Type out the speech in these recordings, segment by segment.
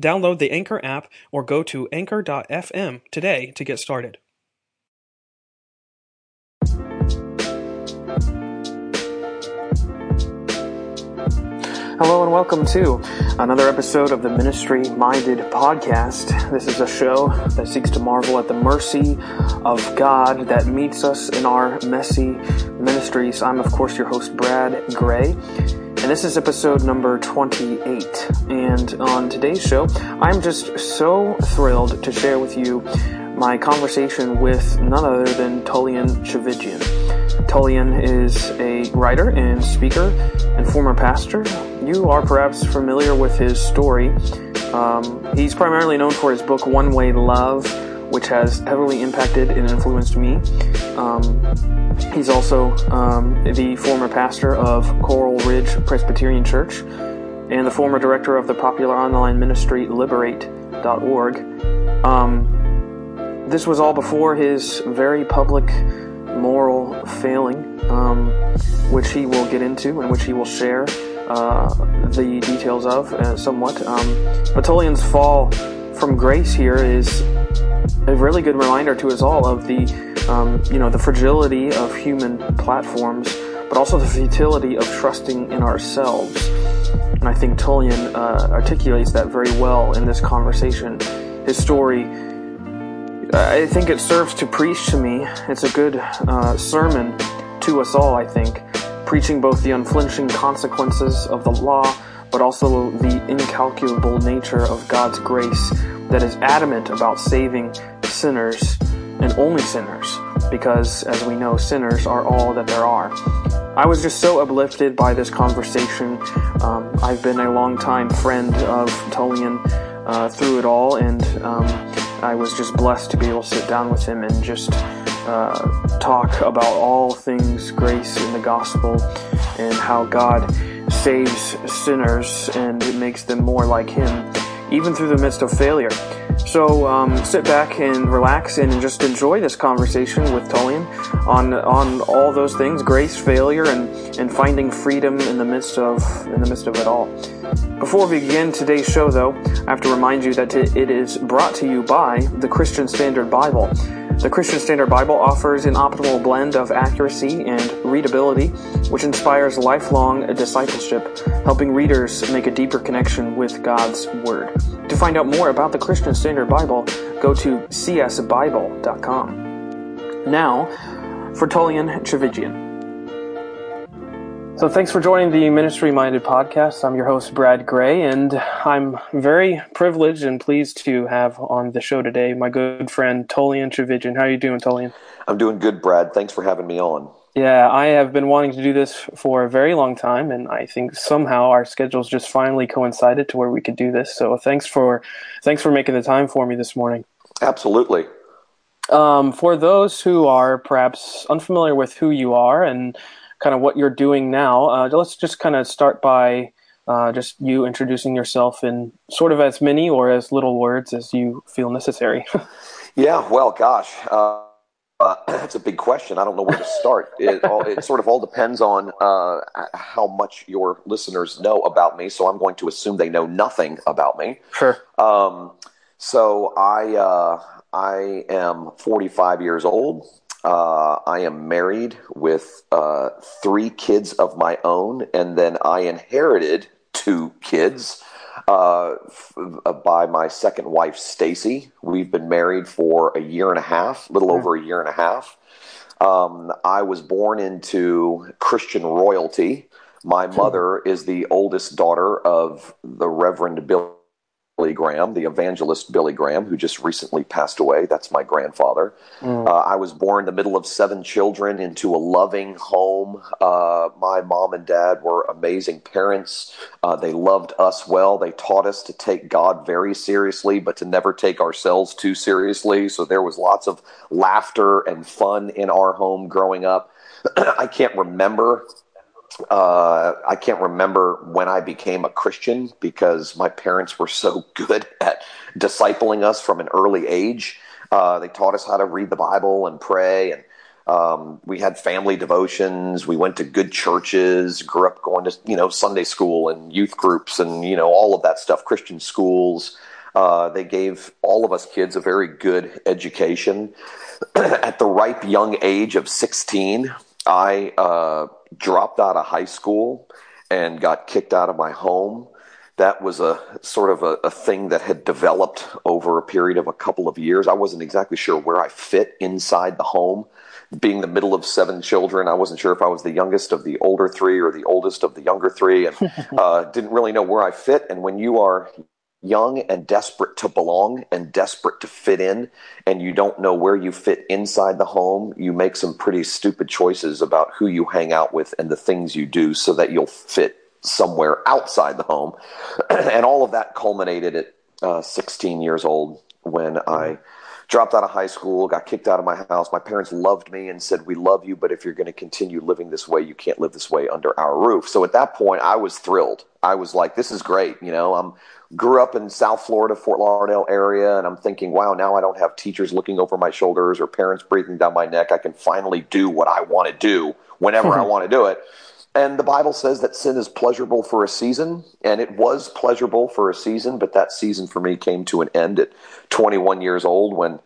Download the Anchor app or go to anchor.fm today to get started. Hello and welcome to another episode of the Ministry Minded podcast. This is a show that seeks to marvel at the mercy of God that meets us in our messy ministries. I'm, of course, your host, Brad Gray. And this is episode number 28. And on today's show, I'm just so thrilled to share with you my conversation with none other than Tullian Tchividjian. Tullian is a writer and speaker and former pastor. You are perhaps familiar with his story. Um, he's primarily known for his book One Way Love, which has heavily impacted and influenced me. Um, he's also um, the former pastor of Coral Ridge Presbyterian Church and the former director of the popular online ministry Liberate.org. Um, this was all before his very public moral failing, um, which he will get into and which he will share uh, the details of uh, somewhat. Um, fall from grace here is a really good reminder to us all of the, um, you know, the fragility of human platforms, but also the futility of trusting in ourselves. And I think Tullian uh, articulates that very well in this conversation. His story I think it serves to preach to me. It's a good uh, sermon to us all, I think, preaching both the unflinching consequences of the law, but also the incalculable nature of God's grace that is adamant about saving sinners and only sinners, because, as we know, sinners are all that there are. I was just so uplifted by this conversation. Um, I've been a long-time friend of Tullian uh, through it all, and um, I was just blessed to be able to sit down with him and just uh, talk about all things grace in the gospel and how God saves sinners and it makes them more like Him, even through the midst of failure. So um, sit back and relax and just enjoy this conversation with Tullian on on all those things: grace, failure, and and finding freedom in the midst of in the midst of it all. Before we begin today's show, though, I have to remind you that it is brought to you by the Christian Standard Bible. The Christian Standard Bible offers an optimal blend of accuracy and readability, which inspires lifelong discipleship, helping readers make a deeper connection with God's Word. To find out more about the Christian Standard Bible, go to csbible.com. Now, for Tullian Tchividjian. So, thanks for joining the Ministry Minded podcast. I'm your host, Brad Gray, and I'm very privileged and pleased to have on the show today my good friend Tullian Tchividjian. How are you doing, Tullian? I'm doing good, Brad. Thanks for having me on. Yeah, I have been wanting to do this for a very long time, and I think somehow our schedules just finally coincided to where we could do this. So, thanks for thanks for making the time for me this morning. Absolutely. Um, for those who are perhaps unfamiliar with who you are and kind of what you're doing now. Uh, let's just kind of start by uh, just you introducing yourself in sort of as many or as little words as you feel necessary. yeah, well, gosh, uh, uh, that's a big question. I don't know where to start. It, all, it sort of all depends on uh, how much your listeners know about me. So I'm going to assume they know nothing about me. Sure. Um, so I uh, I am 45 years old. Uh, I am married with uh, three kids of my own, and then I inherited two kids uh, f- uh, by my second wife, Stacy. We've been married for a year and a half, a little mm. over a year and a half. Um, I was born into Christian royalty. My mother is the oldest daughter of the Reverend Bill. Billy Graham, the evangelist Billy Graham, who just recently passed away. That's my grandfather. Mm. Uh, I was born in the middle of seven children into a loving home. Uh, my mom and dad were amazing parents. Uh, they loved us well. They taught us to take God very seriously, but to never take ourselves too seriously. So there was lots of laughter and fun in our home growing up. I can't remember uh, I can't remember when I became a Christian because my parents were so good at discipling us from an early age. Uh, they taught us how to read the Bible and pray, and um, we had family devotions. We went to good churches. Grew up going to you know Sunday school and youth groups and you know all of that stuff. Christian schools. Uh, they gave all of us kids a very good education. At the ripe young age of 16, I uh, dropped out of high school and got kicked out of my home. That was a sort of a, a, thing that had developed over a period of a couple of years. I wasn't exactly sure where I fit inside the home. Being the middle of seven children, I wasn't sure if I was the youngest of the older three or the oldest of the younger three, and uh, didn't really know where I fit. And when you are young and desperate to belong and desperate to fit in, and you don't know where you fit inside the home, you make some pretty stupid choices about who you hang out with and the things you do so that you'll fit somewhere outside the home. and all of that culminated at uh, 16 years old when I dropped out of high school, got kicked out of my house. My parents loved me and said, We love you, but if you're going to continue living this way, you can't live this way under our roof. So at that point, I was thrilled. I was like, This is great. You know, I'm grew up in South Florida, Fort Lauderdale area, and I'm thinking, wow, now I don't have teachers looking over my shoulders or parents breathing down my neck. I can finally do what I want to do whenever I want to do it. And the Bible says that sin is pleasurable for a season, and it was pleasurable for a season, but that season for me came to an end at 21 years old when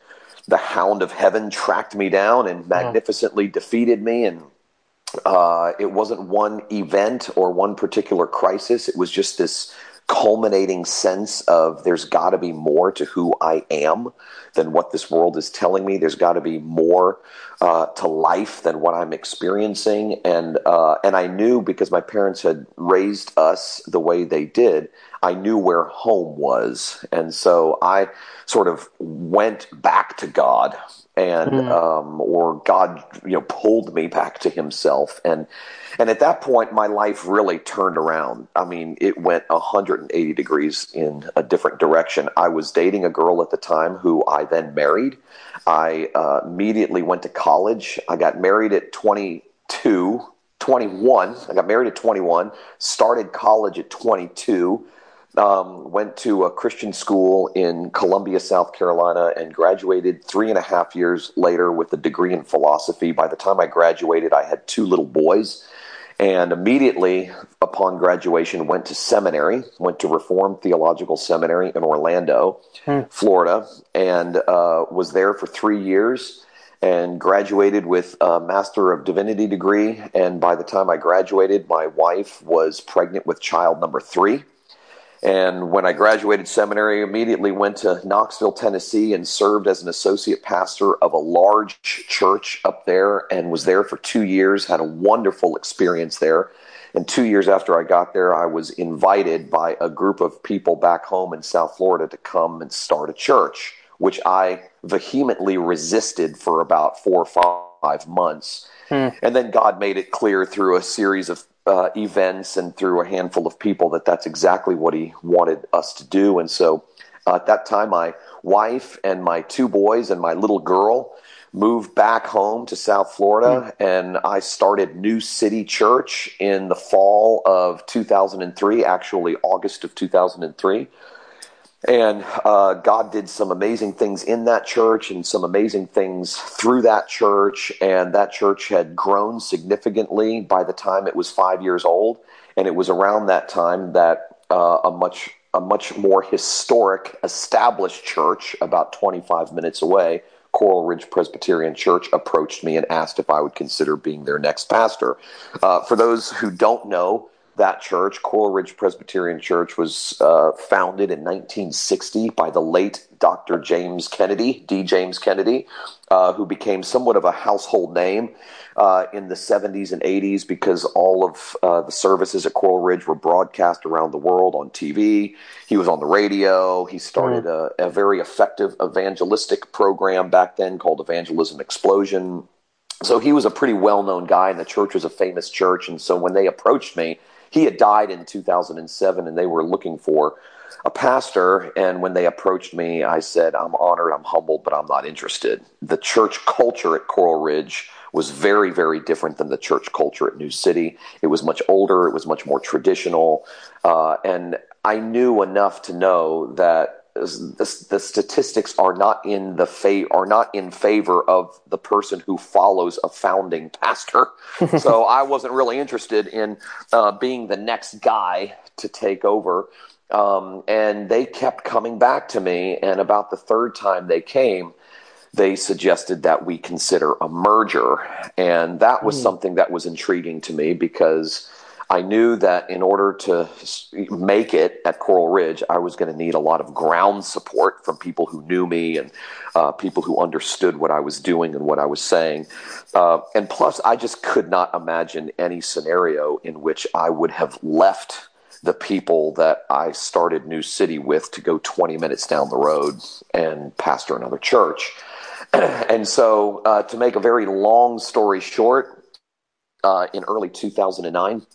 the hound of heaven tracked me down and magnificently defeated me. And uh, it wasn't one event or one particular crisis, it was just this culminating sense of there's got to be more to who I am than what this world is telling me. There's got to be more uh, to life than what I'm experiencing, and uh, and I knew because my parents had raised us the way they did. I knew where home was, and so I sort of went back to God and mm. um, or God, you know, pulled me back to Himself, and and at that point, my life really turned around. I mean, it went 180 degrees in a different direction. I was dating a girl at the time who I then married. I uh, immediately went to college. I got married at 22, 21. I got married at 21. Started college at 22 um, went to a Christian school in Columbia, South Carolina, and graduated three and a half years later with a degree in philosophy. By the time I graduated, I had two little boys. And immediately upon graduation, went to seminary, went to Reformed Theological Seminary in Orlando, hmm. Florida, and uh, was there for three years and graduated with a Master of Divinity degree. And by the time I graduated, my wife was pregnant with child number three. And when I graduated seminary, immediately went to Knoxville, Tennessee, and served as an associate pastor of a large church up there and was there for two years, had a wonderful experience there. And two years after I got there, I was invited by a group of people back home in South Florida to come and start a church, which I vehemently resisted for about four or five months. Hmm. And then God made it clear through a series of uh, events and through a handful of people that that's exactly what he wanted us to do. And so uh, at that time, my wife and my two boys and my little girl moved back home to South Florida, mm. and I started New City Church in the fall of 2003, actually August of 2003. And uh, God did some amazing things in that church and some amazing things through that church. And that church had grown significantly by the time it was five years old. And it was around that time that uh, a much a much more historic, established church about 25 minutes away, Coral Ridge Presbyterian Church, approached me and asked if I would consider being their next pastor. Uh, for those who don't know, that church, Coral Ridge Presbyterian Church, was uh, founded in 1960 by the late Dr. James Kennedy, D. James Kennedy, uh, who became somewhat of a household name uh, in the 70s and 80s because all of uh, the services at Coral Ridge were broadcast around the world on TV. He was on the radio. He started mm. a, a very effective evangelistic program back then called Evangelism Explosion. So he was a pretty well known guy, and the church was a famous church. And so when they approached me, he had died in 2007, and they were looking for a pastor. And when they approached me, I said, I'm honored, I'm humbled, but I'm not interested. The church culture at Coral Ridge was very, very different than the church culture at New City. It was much older, it was much more traditional. Uh, and I knew enough to know that the, the, statistics are not in the fa- are not in favor of the person who follows a founding pastor. so I wasn't really interested in uh, being the next guy to take over. Um, and they kept coming back to me. And about the third time they came, they suggested that we consider a merger. And that was mm. something that was intriguing to me because I knew that in order to make it at Coral Ridge, I was going to need a lot of ground support from people who knew me and uh, people who understood what I was doing and what I was saying. Uh, and plus, I just could not imagine any scenario in which I would have left the people that I started New City with to go 20 minutes down the road and pastor another church. and so, uh, to make a very long story short, uh, in early 2009,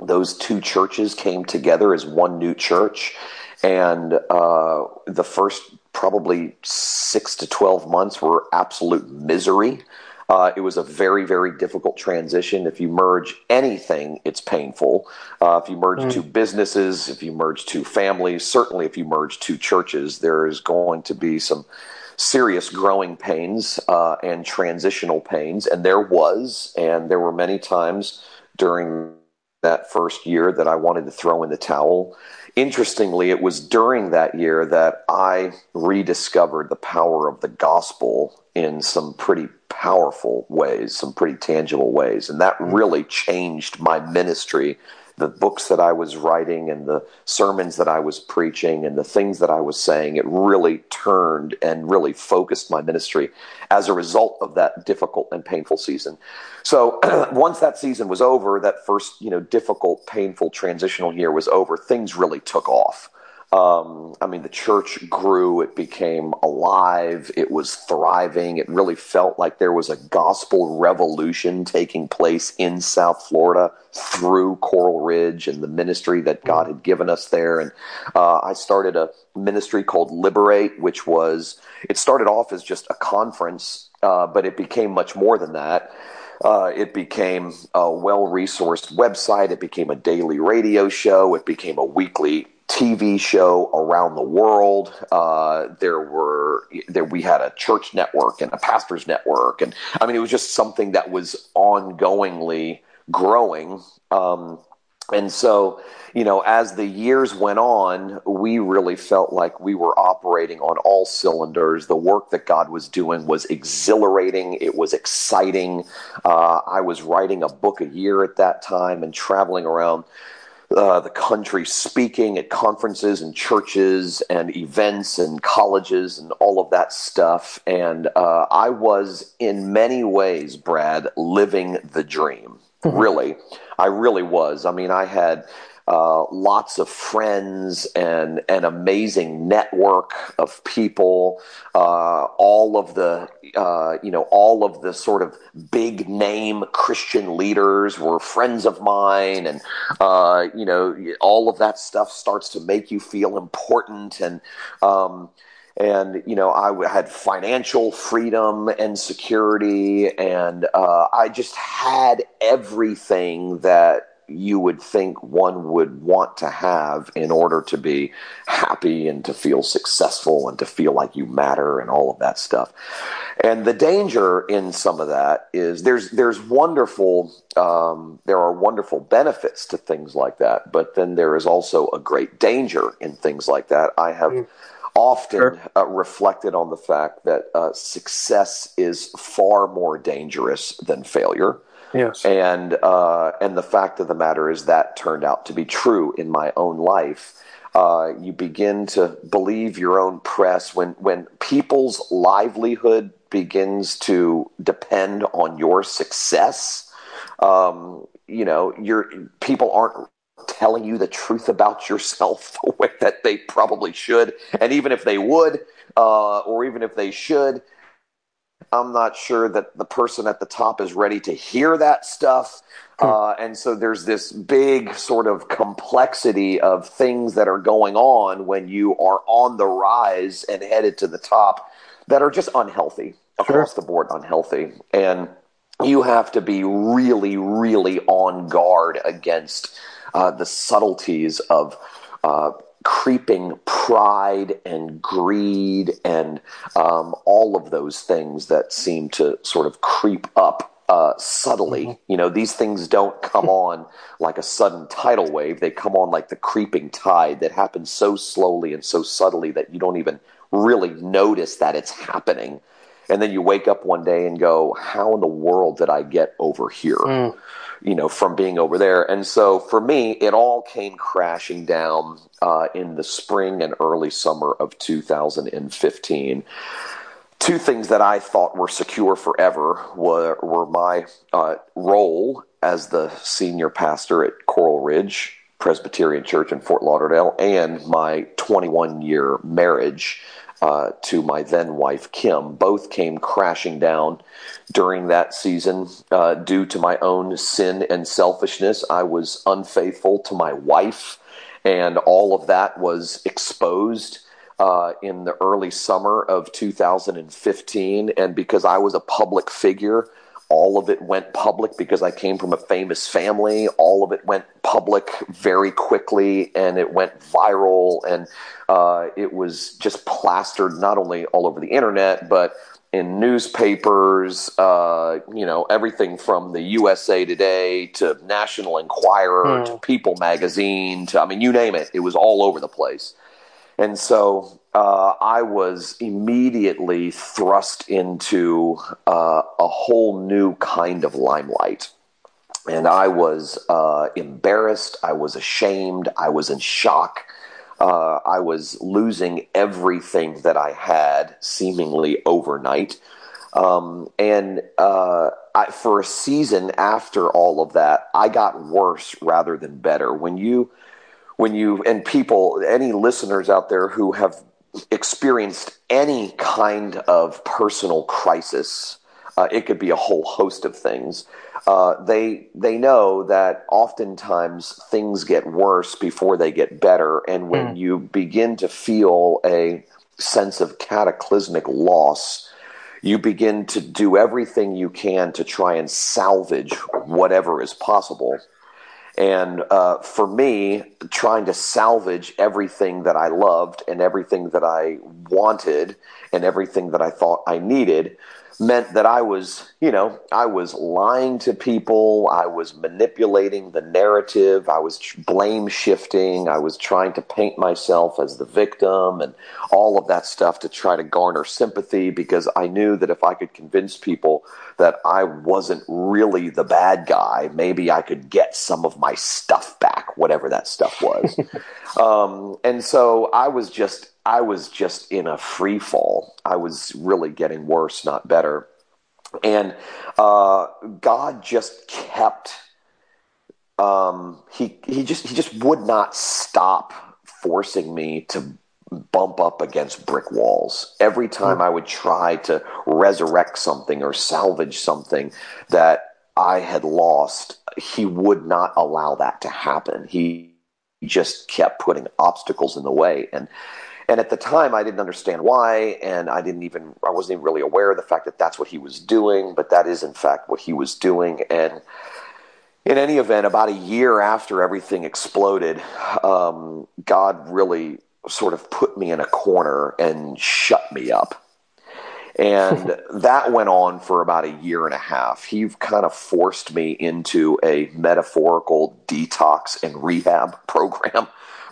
those two churches came together as one new church. And uh, the first probably six to 12 months were absolute misery. Uh, it was a very, very difficult transition. If you merge anything, it's painful. Uh, if you merge mm. two businesses, if you merge two families, certainly if you merge two churches, there is going to be some serious growing pains uh, and transitional pains. And there was, and there were many times during that first year that I wanted to throw in the towel. Interestingly, it was during that year that I rediscovered the power of the gospel in some pretty powerful ways, some pretty tangible ways. And that hmm. really changed my ministry the books that I was writing and the sermons that I was preaching and the things that I was saying, it really turned and really focused my ministry as a result of that difficult and painful season. So once that season was over, that first, you know, difficult, painful transitional year was over, things really took off. Um, I mean, the church grew, it became alive, it was thriving. It really felt like there was a gospel revolution taking place in South Florida through Coral Ridge and the ministry that God had given us there. And uh, I started a ministry called Liberate, which was, it started off as just a conference, uh, but it became much more than that. Uh, it became a well resourced website. It became a daily radio show. It became a weekly TV show around the world. Uh, there were there we had a church network and a pastors network, and I mean it was just something that was ongoingly growing. Um, and so, you know, as the years went on, we really felt like we were operating on all cylinders. The work that God was doing was exhilarating. It was exciting. Uh, I was writing a book a year at that time and traveling around uh, the country speaking at conferences and churches and events and colleges and all of that stuff. And uh, I was, in many ways, Brad, living the dream. Mm-hmm. Really. I really was. I mean, I had uh, lots of friends and an amazing network of people. Uh, all of the, uh, you know, all of the sort of big name Christian leaders were friends of mine, and uh, you know, all of that stuff starts to make you feel important and. Um, and you know I had financial freedom and security, and uh, I just had everything that you would think one would want to have in order to be happy and to feel successful and to feel like you matter and all of that stuff. And the danger in some of that is there's there's wonderful um, there are wonderful benefits to things like that, but then there is also a great danger in things like that. I have. Mm. Often sure. uh, reflected on the fact that uh, success is far more dangerous than failure Yes. And uh, and the fact of the matter is that turned out to be true in my own life. Uh, you begin to believe your own press when when people's livelihood begins to depend on your success. Um, you know, your people aren't telling you the truth about yourself the way that they probably should, and even if they would, uh, or even if they should, I'm not sure that the person at the top is ready to hear that stuff. Hmm. Uh, and so there's this big sort of complexity of things that are going on when you are on the rise and headed to the top that are just unhealthy across sure. the board, unhealthy. And you have to be really, really on guard against uh, the subtleties of uh, creeping pride and greed and um, all of those things that seem to sort of creep up uh, subtly. Mm-hmm. You know, these things don't come on like a sudden tidal wave. They come on like the creeping tide that happens so slowly and so subtly that you don't even really notice that it's happening. And then you wake up one day and go, How in the world did I get over here? Mm you know, from being over there. And so for me, it all came crashing down uh, in the spring and early summer of 2015. Two things that I thought were secure forever were, were my uh, role as the senior pastor at Coral Ridge Presbyterian Church in Fort Lauderdale and my 21 year marriage uh, to my then wife Kim. Both came crashing down during that season uh, due to my own sin and selfishness. I was unfaithful to my wife, and all of that was exposed. Uh, in the early summer of 2015, and because I was a public figure, all of it went public because I came from a famous family. All of it went public very quickly and it went viral and uh, it was just plastered not only all over the internet, but in newspapers, uh, you know, everything from the USA Today to National Enquirer to hmm. People Magazine to, I mean, you name it, it was all over the place. And so uh, I was immediately thrust into uh, a whole new kind of limelight. And I was uh, embarrassed. I was ashamed. I was in shock. Uh, I was losing everything that I had seemingly overnight. Um, and uh, I, for a season after all of that, I got worse rather than better. When you when you and people any listeners out there who have experienced any kind of personal crisis uh, it could be a whole host of things. Uh, they they know that oftentimes things get worse before they get better. And when mm. you begin to feel a sense of cataclysmic loss you begin to do everything you can to try and salvage whatever is possible and uh, for me, trying to salvage everything that I loved and everything that I wanted and everything that I thought I needed meant that I was, you know, I was lying to people. I was manipulating the narrative. I was blame shifting. I was trying to paint myself as the victim and all of that stuff to try to garner sympathy because I knew that if I could convince people that I wasn't really the bad guy, maybe I could get some of my stuff back, whatever that stuff was. um, and so I was just I was just in a free fall. I was really getting worse, not better. And uh, God just kept um, he he just he just would not stop forcing me to bump up against brick walls. Every time I would try to resurrect something or salvage something that I had lost, he would not allow that to happen. He just kept putting obstacles in the way and and at the time, I didn't understand why, and I didn't even, I wasn't even really aware of the fact that that's what he was doing, but that is in fact what he was doing. And in any event, about a year after everything exploded, um, God really sort of put me in a corner and shut me up. And that went on for about a year and a half. He kind of forced me into a metaphorical detox and rehab program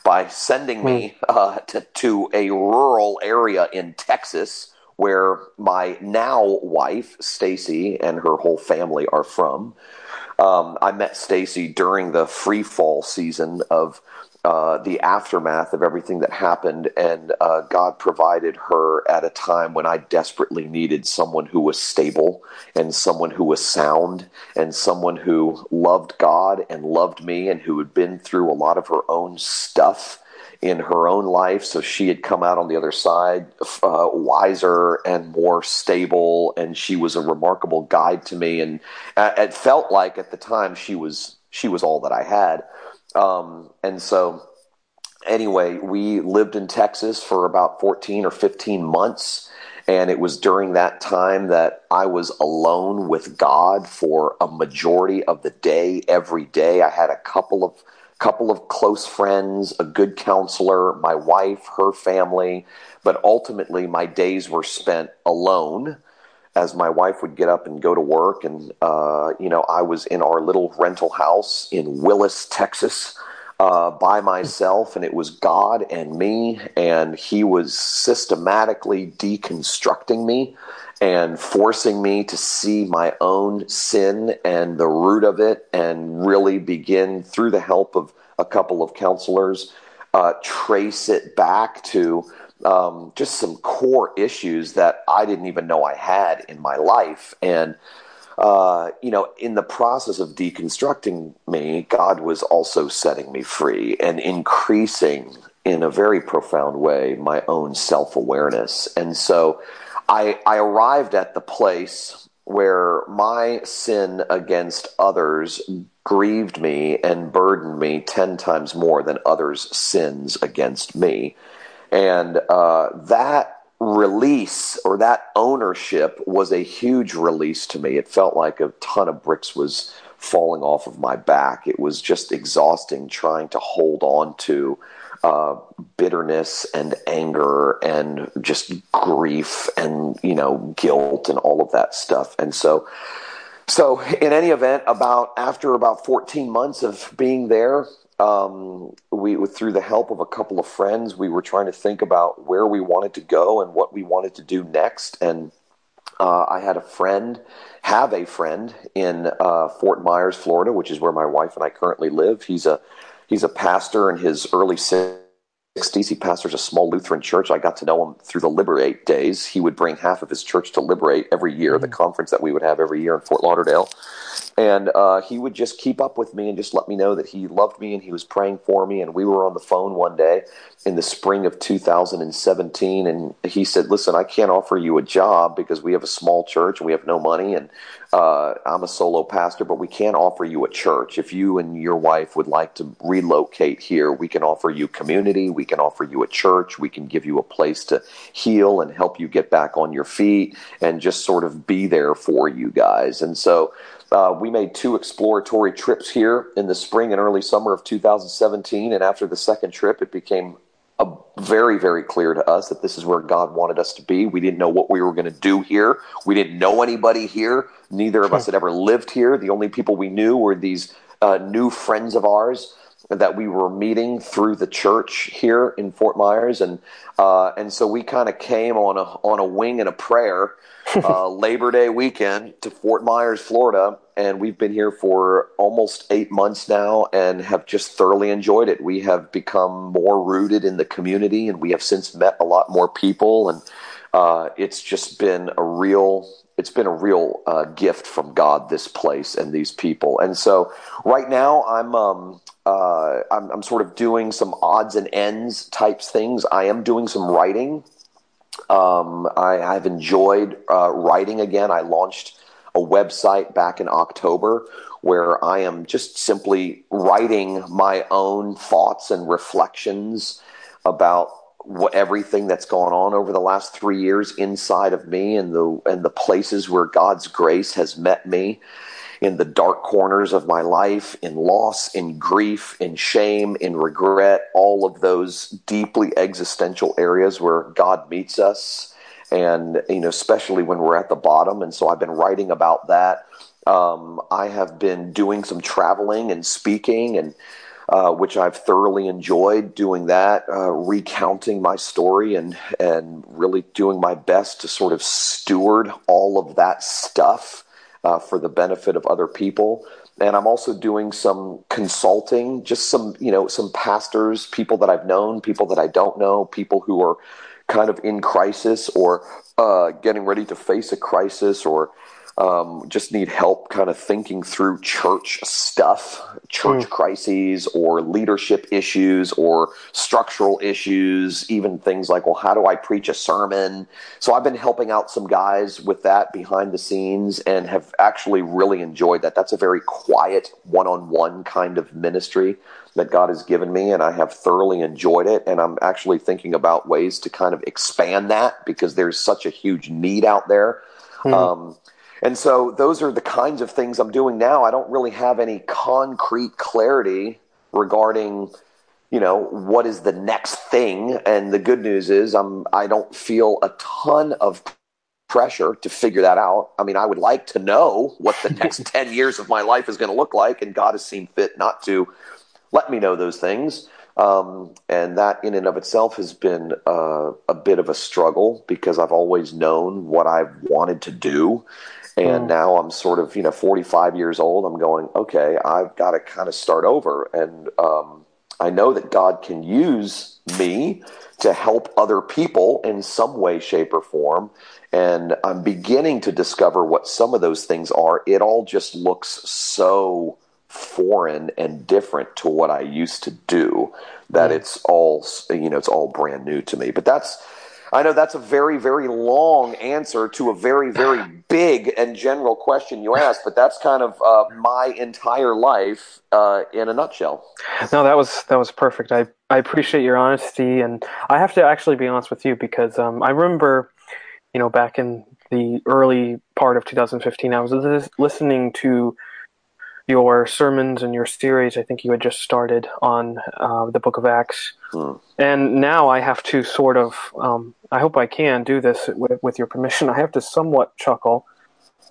by sending me uh, to, to a rural area in Texas where my now wife, Stacy, and her whole family are from. Um, I met Stacy during the free fall season of uh, the aftermath of everything that happened, and uh, God provided her at a time when I desperately needed someone who was stable and someone who was sound and someone who loved God and loved me and who had been through a lot of her own stuff in her own life. So she had come out on the other side uh, wiser and more stable, and she was a remarkable guide to me. And it felt like at the time she was she was all that I had. Um, and so, anyway, we lived in Texas for about 14 or 15 months. And it was during that time that I was alone with God for a majority of the day, every day. I had a couple of couple of close friends, a good counselor, my wife, her family, but ultimately my days were spent alone as my wife would get up and go to work. And, uh, you know, I was in our little rental house in Willis, Texas. Uh, by myself, and it was God and me, and He was systematically deconstructing me and forcing me to see my own sin and the root of it, and really begin through the help of a couple of counselors, uh, trace it back to um, just some core issues that I didn't even know I had in my life. And, uh, you know, in the process of deconstructing me, God was also setting me free and increasing in a very profound way my own self awareness. And so I, I arrived at the place where my sin against others grieved me and burdened me 10 times more than others' sins against me. And uh, that release or that ownership was a huge release to me. It felt like a ton of bricks was falling off of my back. It was just exhausting trying to hold on to uh, bitterness and anger and just grief and you know guilt and all of that stuff. And so, so in any event, about after about 14 months of being there, um, we through the help of a couple of friends, we were trying to think about where we wanted to go and what we wanted to do next. And uh, I had a friend, have a friend in uh, Fort Myers, Florida, which is where my wife and I currently live. He's a he's a pastor in his early 60s. He pastors a small Lutheran church. I got to know him through the Liberate days. He would bring half of his church to Liberate every year, mm-hmm. the conference that we would have every year in Fort Lauderdale. And uh, he would just keep up with me and just let me know that he loved me and he was praying for me. And we were on the phone one day in the spring of 2017. And he said, Listen, I can't offer you a job because we have a small church and we have no money. And uh, I'm a solo pastor, but we can't offer you a church. If you and your wife would like to relocate here, we can offer you community. We can offer you a church. We can give you a place to heal and help you get back on your feet and just sort of be there for you guys. And so, uh, we made two exploratory trips here in the spring and early summer of 2017. And after the second trip, it became a, very, very clear to us that this is where God wanted us to be. We didn't know what we were going to do here. We didn't know anybody here. Neither of us had ever lived here. The only people we knew were these uh, new friends of ours that we were meeting through the church here in Fort Myers, and uh, and so we kind of came on a on a wing and a prayer uh, Labor Day weekend to Fort Myers, Florida, and we've been here for almost eight months now and have just thoroughly enjoyed it. We have become more rooted in the community, and we have since met a lot more people, and uh, it's just been a real it's been a real uh, gift from God, this place and these people. And so, right now, I'm um, uh, I'm, I'm sort of doing some odds and ends types things. I am doing some writing. Um, I, have enjoyed uh, writing again. I launched a website back in October where I am just simply writing my own thoughts and reflections about what, everything that's gone on over the last three years inside of me and the and the places where God's grace has met me in the dark corners of my life, in loss, in grief, in shame, in regret, all of those deeply existential areas where God meets us and you know especially when we're at the bottom and so i've been writing about that um, i have been doing some traveling and speaking and uh, which I've thoroughly enjoyed doing that, uh, recounting my story and and really doing my best to sort of steward all of that stuff uh, for the benefit of other people. And I'm also doing some consulting, just some you know some pastors, people that I've known, people that I don't know, people who are kind of in crisis or uh, getting ready to face a crisis or um, just need help kind of thinking through church stuff, church mm. crises, or leadership issues, or structural issues, even things like, well, how do I preach a sermon? So I've been helping out some guys with that behind the scenes and have actually really enjoyed that. That's a very quiet, one on one kind of ministry that God has given me, and I have thoroughly enjoyed it. And I'm actually thinking about ways to kind of expand that because there's such a huge need out there. Mm. Um, and so those are the kinds of things I'm doing now. I don't really have any concrete clarity regarding, you know, what is the next thing. And the good news is I'm I don't feel a ton of pressure to figure that out. I mean, I would like to know what the next 10 years of my life is going to look like and God has seen fit not to let me know those things. Um, and that in and of itself has been uh, a bit of a struggle because I've always known what I've wanted to do. And mm. now I'm sort of, you know, 45 years old. I'm going, okay, I've got to kind of start over. And um, I know that God can use me to help other people in some way, shape, or form. And I'm beginning to discover what some of those things are. It all just looks so foreign and different to what I used to do that mm. it's all, you know, it's all brand new to me. But that's, I know that's a very, very long answer to a very, very big and general question you asked, but that's kind of uh, my entire life uh, in a nutshell. No, that was that was perfect. I I appreciate your honesty, and I have to actually be honest with you because um, I remember, you know, back in the early part of 2015, I was listening to your sermons and your series. I think you had just started on uh, the Book of Acts, hmm. and now I have to sort of. Um, I hope I can do this with, with, your permission. I have to somewhat chuckle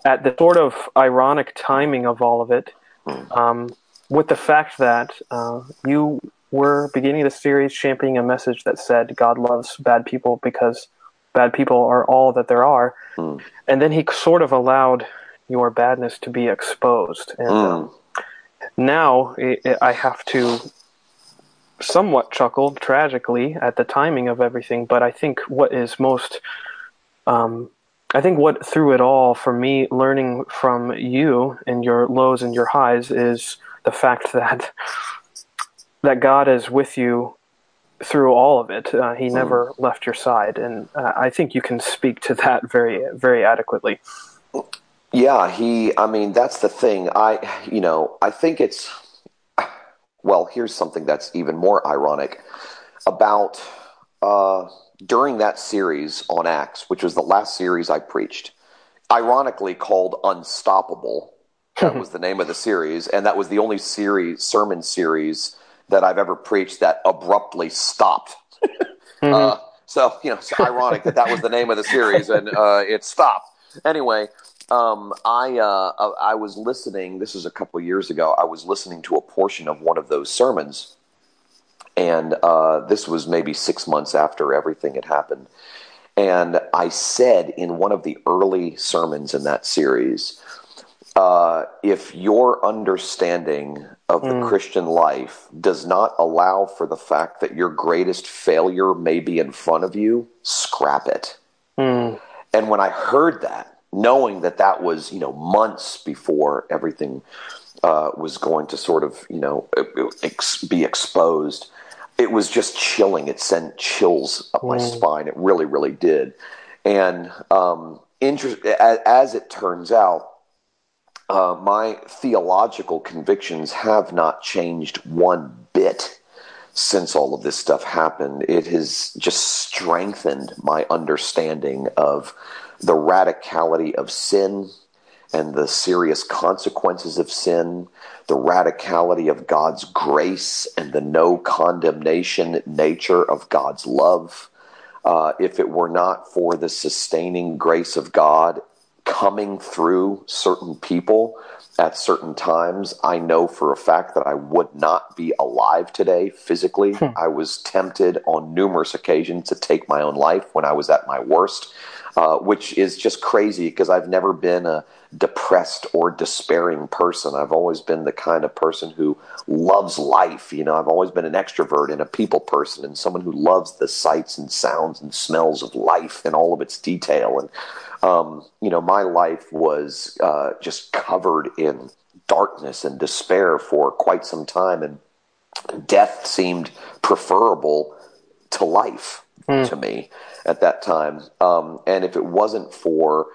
at the sort of ironic timing of all of it, hmm. um, with the fact that uh, you were beginning the series championing a message that said God loves bad people because bad people are all that there are, hmm. and then he sort of allowed your badness to be exposed. And mm. now it, it, I have to somewhat chuckle tragically at the timing of everything. But I think what is most, um, I think what through it all for me, learning from you and your lows and your highs is the fact that that God is with you through all of it. Uh, he mm. never left your side, and uh, I think you can speak to that very, very adequately. Yeah, he, I mean, that's the thing. I, you know, I think it's, well, here's something that's even more ironic. About uh, during that series on Acts, which was the last series I preached, ironically called Unstoppable. That was the name of the series, and that was the only series, sermon series that I've ever preached that abruptly stopped. mm-hmm. uh, so, you know, it's ironic that that was the name of the series and uh, it stopped. Anyway, um, I uh, I was listening. This was a couple years ago. I was listening to a portion of one of those sermons, and uh, this was maybe six months after everything had happened. And I said in one of the early sermons in that series, uh, if your understanding of the mm. Christian life does not allow for the fact that your greatest failure may be in front of you, scrap it. Mm. And when I heard that, knowing that that was you know months before everything uh, was going to sort of you know ex- be exposed it was just chilling it sent chills up my mm. spine it really really did and um, inter- as it turns out uh, my theological convictions have not changed one bit since all of this stuff happened. It has just strengthened my understanding of the radicality of sin and the serious consequences of sin, the radicality of God's grace and the no condemnation nature of God's love. Uh, if it were not for the sustaining grace of God coming through certain people at certain times. I know for a fact that I would not be alive today physically. Hmm. I was tempted on numerous occasions to take my own life when I was at my worst, uh, which is just crazy because I've never been a depressed or despairing person. I've always been the kind of person who loves life. You know, I've always been an extrovert and a people person and someone who loves the sights and sounds and smells of life and all of its detail. And um, you know, my life was uh, just covered in darkness and despair for quite some time, and death seemed preferable to life mm. to me at that time. Um, and if it wasn't for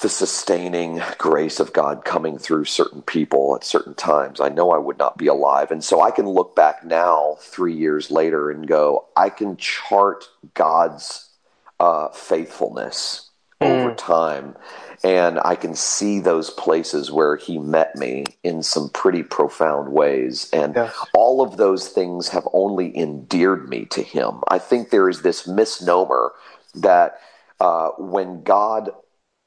the sustaining grace of God coming through certain people at certain times, I know I would not be alive. And so I can look back now, three years later, and go, I can chart God's uh, faithfulness over mm. time. And I can see those places where he met me in some pretty profound ways. And yes. all of those things have only endeared me to him. I think there is this misnomer that uh, when God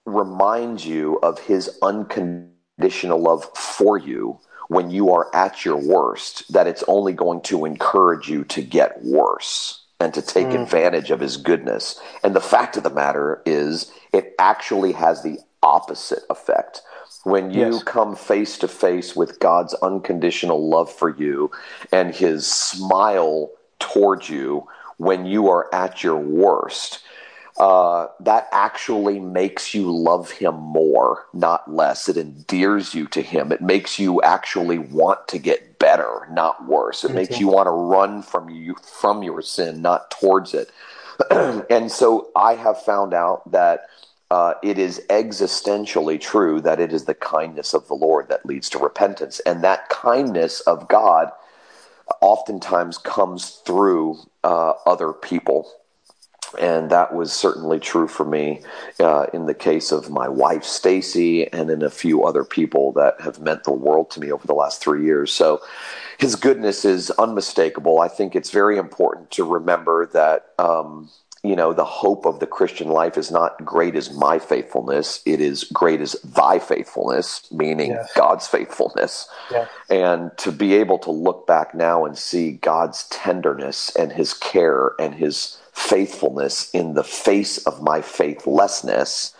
reminds you of his unconditional love for you, when you are at your worst, that it's only going to encourage you to get worse and to take mm. advantage of his goodness. And the fact of the matter is, it actually has the opposite effect. When you yes. come face to face with God's unconditional love for you and his smile towards you when you are at your worst, uh, that actually makes you love him more, not less. It endears you to him. It makes you actually want to get better, not worse. It makes you want to run from you from your sin, not towards it. and so I have found out that uh, it is existentially true that it is the kindness of the Lord that leads to repentance, and that kindness of God oftentimes comes through uh, other people and that was certainly true for me uh, in the case of my wife Stacy and in a few other people that have meant the world to me over the last three years. So his goodness is unmistakable. I think it's very important to remember that um, you know the hope of the Christian life is not great as my faithfulness; it is great as thy faithfulness, meaning yes. God's faithfulness. Yes. And to be able to look back now and see God's tenderness and His care and His faithfulness in the face of my faithlessness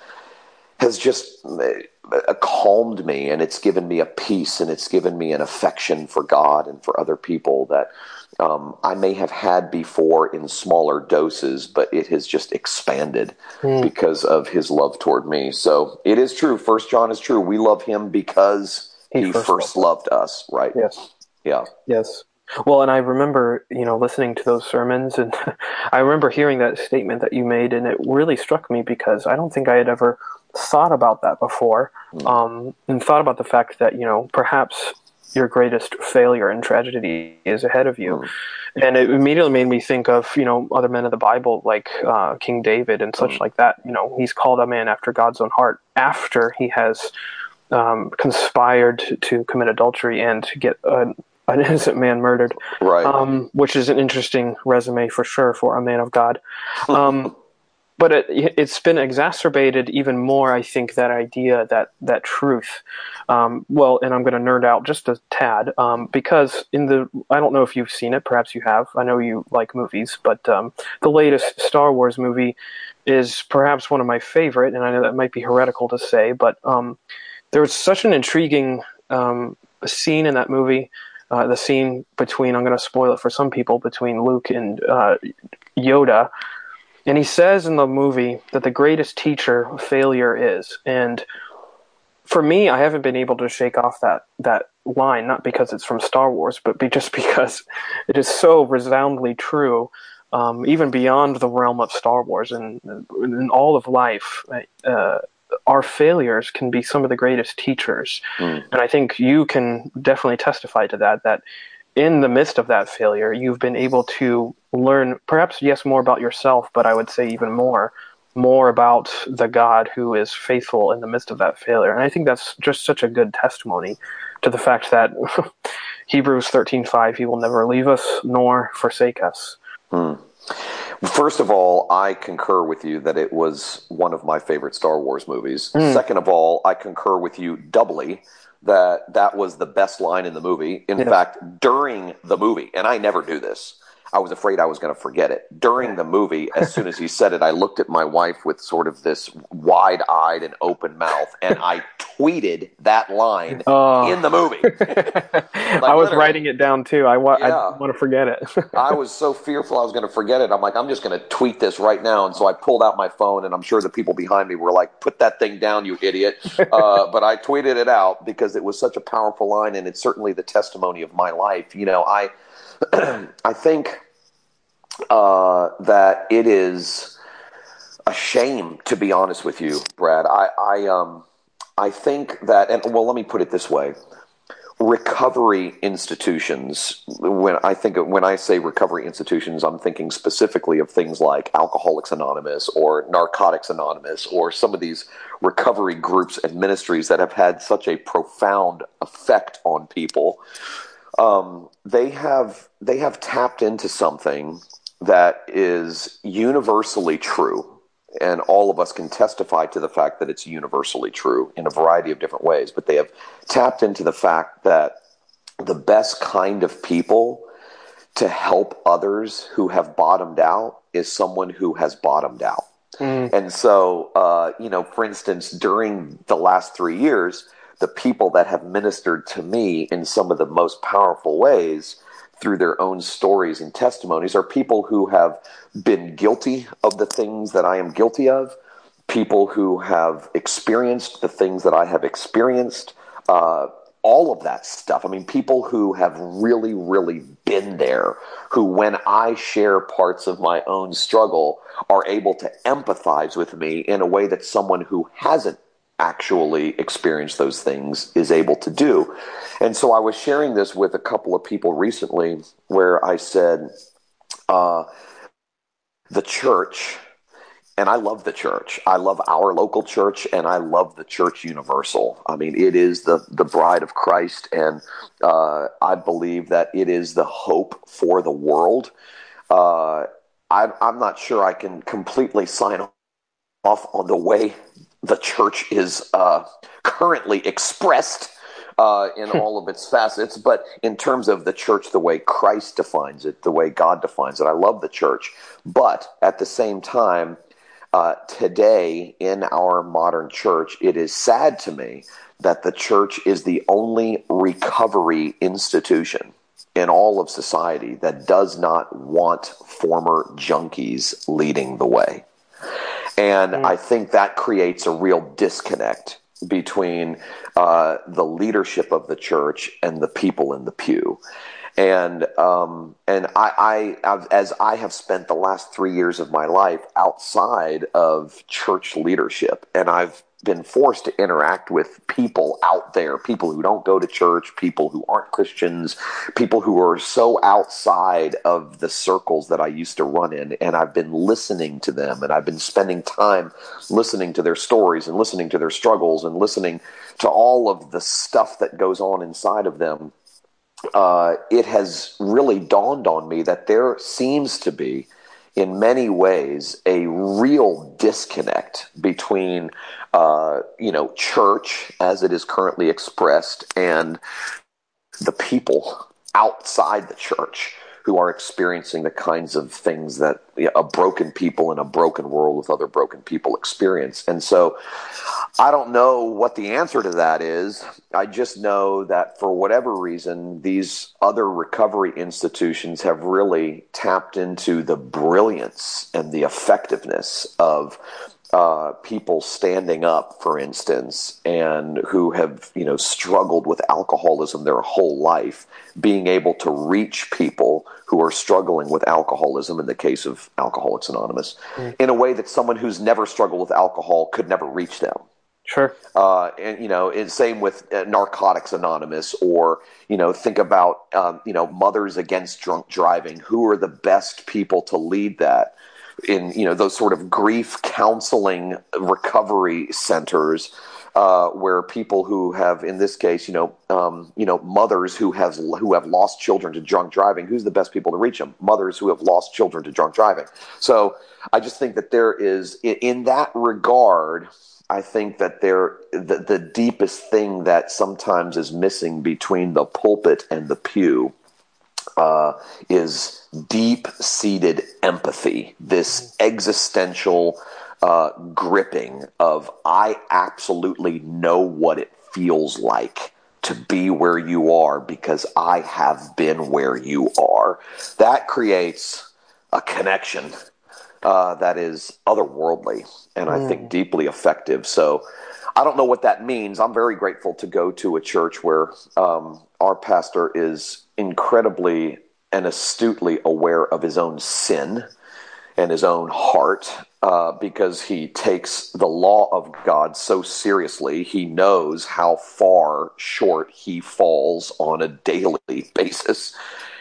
has just uh, calmed me and it's given me a peace and it's given me an affection for God and for other people that um, I may have had before in smaller doses, but it has just expanded mm. because of his love toward me. So it is true. First John is true. We love him because he, he first, first loved us, right? Yes. Yeah. Yes. Well, and I remember, you know, listening to those sermons, and I remember hearing that statement that you made, and it really struck me because I don't think I had ever thought about that before, mm. um, and thought about the fact that you know perhaps your greatest failure and tragedy is ahead of you, mm. and it immediately made me think of you know other men of the Bible like uh, King David and such mm. like that. You know, he's called a man after God's own heart after he has um, conspired to commit adultery and to get a an innocent man murdered. Right. Um, which is an interesting resume for sure for a man of God. Um, but it, has been exacerbated even more, I think, that idea, that, that truth. Um, well, and I'm going to nerd out just a tad um, because in the, I don't know if you've seen it, perhaps you have. I know you like movies, but um, the latest Star Wars movie is perhaps one of my favorite, and I know that might be heretical to say, but um, there was such an intriguing um, scene in that movie uh, the scene between I'm going to spoil it for some people between Luke and uh, Yoda, and he says in the movie that the greatest teacher failure is, and for me, I haven't been able to shake off that that line, not because it's from Star Wars, but be, just because it is so resoundingly true. Um, even beyond the realm of Star Wars and in all of life, uh, our failures can be some of the greatest teachers. Mm. And I think you can definitely testify to that, that in the midst of that failure, you've been able to learn perhaps, yes, more about yourself, but I would say even more, more about the God who is faithful in the midst of that failure. And I think that's just such a good testimony to the fact that Hebrews 13:5 he will never leave us nor forsake us. Mm. First of all, I concur with you that it was one of my favorite Star Wars movies. Mm. Second of all, I concur with you doubly that that was the best line in the movie. In Yeah. fact, during the movie, and I never do this. I was afraid I was going to forget it. During the movie, as soon as he said it, I looked at my wife with sort of this wide eyed and open mouth, and I tweeted that line Oh. in the movie. I was writing it down too. I, wa- I Yeah. didn't want to forget it. I was so fearful I was going to forget it. I'm like, I'm just going to tweet this right now. And so I pulled out my phone, and I'm sure the people behind me were like, put that thing down, you idiot. Uh, but I tweeted it out because it was such a powerful line, and it's certainly the testimony of my life. You know, I, I think uh, that it is a shame, to be honest with you, Brad. I, I, um, I think that, and well, let me put it this way recovery institutions when i think when i say recovery institutions i'm thinking specifically of things like alcoholics anonymous or narcotics anonymous or some of these recovery groups and ministries that have had such a profound effect on people um, they have they have tapped into something that is universally true. And all of us can testify to the fact that it's universally true in a variety of different ways. But they have tapped into the fact that the best kind of people to help others who have bottomed out is someone who has bottomed out. And so uh, you know for instance during the last three years the people that have ministered to me in some of the most powerful ways through their own stories and testimonies are people who have been guilty of the things that I am guilty of, people who have experienced the things that I have experienced, uh, all of that stuff. I mean, people who have really, really been there, who, when I share parts of my own struggle, are able to empathize with me in a way that someone who hasn't actually experience those things is able to do. And so I was sharing this with a couple of people recently where I said, uh, the church, and I love the church. I love our local church, and I love the church universal. I mean, it is the the bride of Christ, and uh, I believe that it is the hope for the world. Uh, I, I'm not sure I can completely sign off on the way the church is uh, currently expressed uh, in all of its facets, but in terms of the church, the way Christ defines it, the way God defines it, I love the church. But at the same time, uh, today in our modern church, it is sad to me that the church is the only recovery institution in all of society that does not want former junkies leading the way. And I think that creates a real disconnect between uh, the leadership of the church and the people in the pew. And um, and I, I as I have spent the last three years of my life outside of church leadership, and I've been forced to interact with people out there, people who don't go to church, people who aren't Christians, people who are so outside of the circles that I used to run in. And I've been listening to them and I've been spending time listening to their stories and listening to their struggles and listening to all of the stuff that goes on inside of them. Uh, it has really dawned on me that there seems to be in many ways a real disconnect between uh, you know church as it is currently expressed and the people outside the church who are experiencing the kinds of things that a broken people in a broken world with other broken people experience. And so I don't know what the answer to that is. I just know that for whatever reason, these other recovery institutions have really tapped into the brilliance and the effectiveness of uh, people standing up, for instance, and who have you know struggled with alcoholism their whole life, being able to reach people who are struggling with alcoholism, in the case of Alcoholics Anonymous, in a way that someone who's never struggled with alcohol could never reach them. Sure. Uh, and you know, and same with uh, Narcotics Anonymous, or you know, think about um, you know, Mothers Against Drunk Driving. Who are the best people to lead that? In you know those sort of grief counseling recovery centers uh, where people who have in this case you know um, you know mothers who have who have lost children to drunk driving who's the best people to reach them? Mothers who have lost children to drunk driving. So i just think that there is in, in that regard I think that there the, the deepest thing that sometimes is missing between the pulpit and the pew uh, is deep seated empathy, this existential uh, gripping of I absolutely know what it feels like to be where you are because I have been where you are. That creates a connection uh, that is otherworldly and I think deeply effective. So I don't know what that means. I'm very grateful to go to a church where um, our pastor is incredibly and astutely aware of his own sin and his own heart uh, because he takes the law of God so seriously. He knows how far short he falls on a daily basis.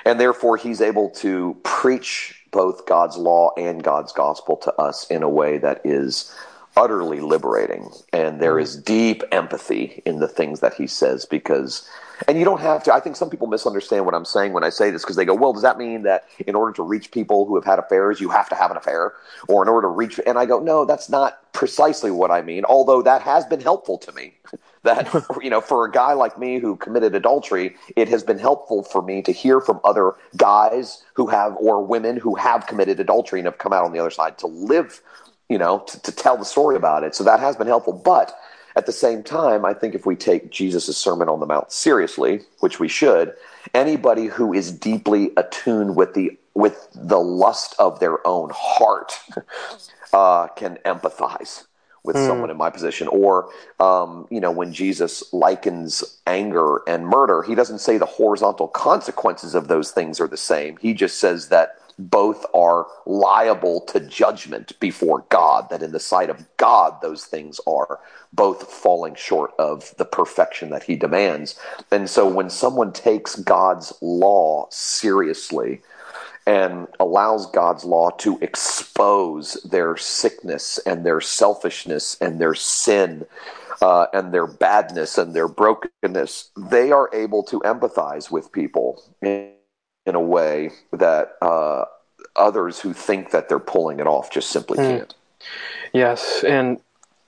And therefore, he's able to preach both God's law and God's gospel to us in a way that is utterly liberating. And there is deep empathy in the things that he says because, and you don't have to, I think some people misunderstand what I'm saying when I say this because they go, well, does that mean that in order to reach people who have had affairs, you have to have an affair? Or in order to reach, and I go, no, that's not precisely what I mean, although that has been helpful to me. That, you know, for a guy like me who committed adultery, it has been helpful for me to hear from other guys who have, or women who have committed adultery and have come out on the other side to live you know, to, to tell the story about it. So that has been helpful. But at the same time, I think if we take Jesus' Sermon on the Mount seriously, which we should, anybody who is deeply attuned with the with the lust of their own heart uh, can empathize with mm. someone in my position. Or, um, you know, when Jesus likens anger and murder, he doesn't say the horizontal consequences of those things are the same. He just says that both are liable to judgment before God, that in the sight of God, those things are both falling short of the perfection that he demands. And so when someone takes God's law seriously, and allows God's law to expose their sickness and their selfishness and their sin uh, and their badness and their brokenness, they are able to empathize with people in a way that uh, others who think that they're pulling it off just simply mm. can't. Yes, and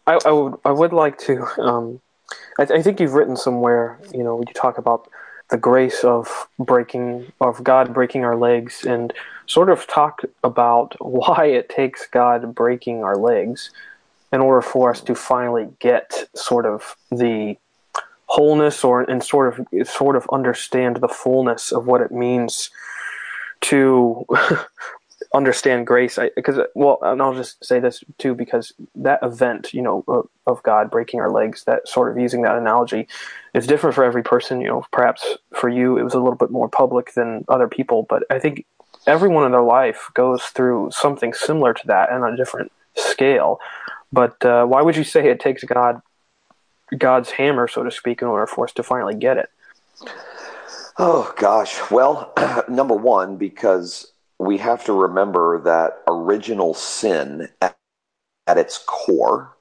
I, I, would I would like to. Um, I, I, think you've written somewhere. You know, you talk about the grace of breaking of God breaking our legs, and sort of talk about why it takes God breaking our legs in order for us to finally get sort of the wholeness or and sort of sort of understand the fullness of what it means to understand grace. Because well and i'll just say this too because that event you know of, of, god breaking our legs that sort of using that analogy is different for every person you know perhaps for you it was a little bit more public than other people but i think everyone in their life goes through something similar to that and on a different scale. But uh, why would you say it takes god God's hammer, so to speak, in order for us to finally get it? Oh, gosh. Well, number one, because we have to remember that original sin at, at its core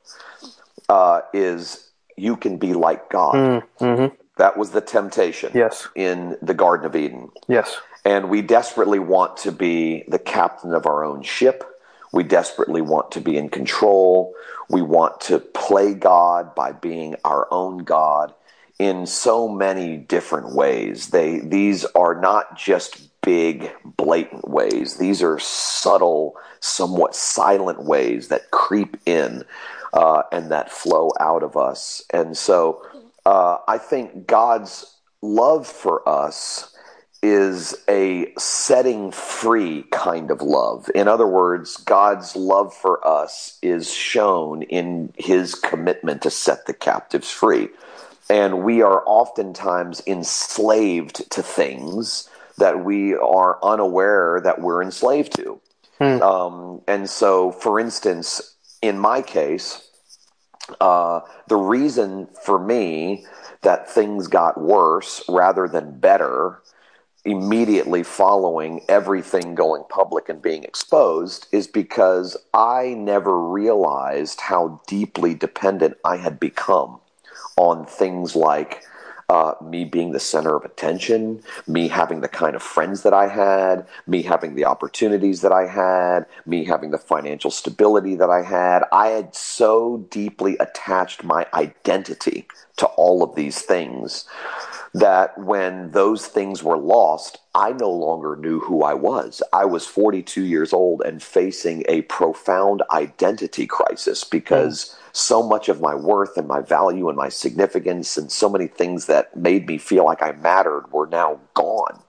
uh, is you can be like God. Mm, mm-hmm. That was the temptation yes. in the Garden of Eden. Yes. And we desperately want to be the captain of our own ship. We desperately want to be in control. We want to play God by being our own God in so many different ways. They these are not just big blatant ways. These are subtle, somewhat silent ways that creep in uh, and that flow out of us. And so uh, I think God's love for us is a setting free kind of love. In other words, God's love for us is shown in his commitment to set the captives free. And we are oftentimes enslaved to things that we are unaware that we're enslaved to. Hmm. Um, and so, for instance, in my case, uh, the reason for me that things got worse rather than better immediately following everything going public and being exposed is because I never realized how deeply dependent I had become on things like uh, me being the center of attention, me having the kind of friends that I had, me having the opportunities that I had, me having the financial stability that I had. I had so deeply attached my identity to all of these things that when those things were lost, I no longer knew who I was. I was 42 years old and facing a profound identity crisis because mm. so much of my worth and my value and my significance and so many things that made me feel like I mattered were now gone.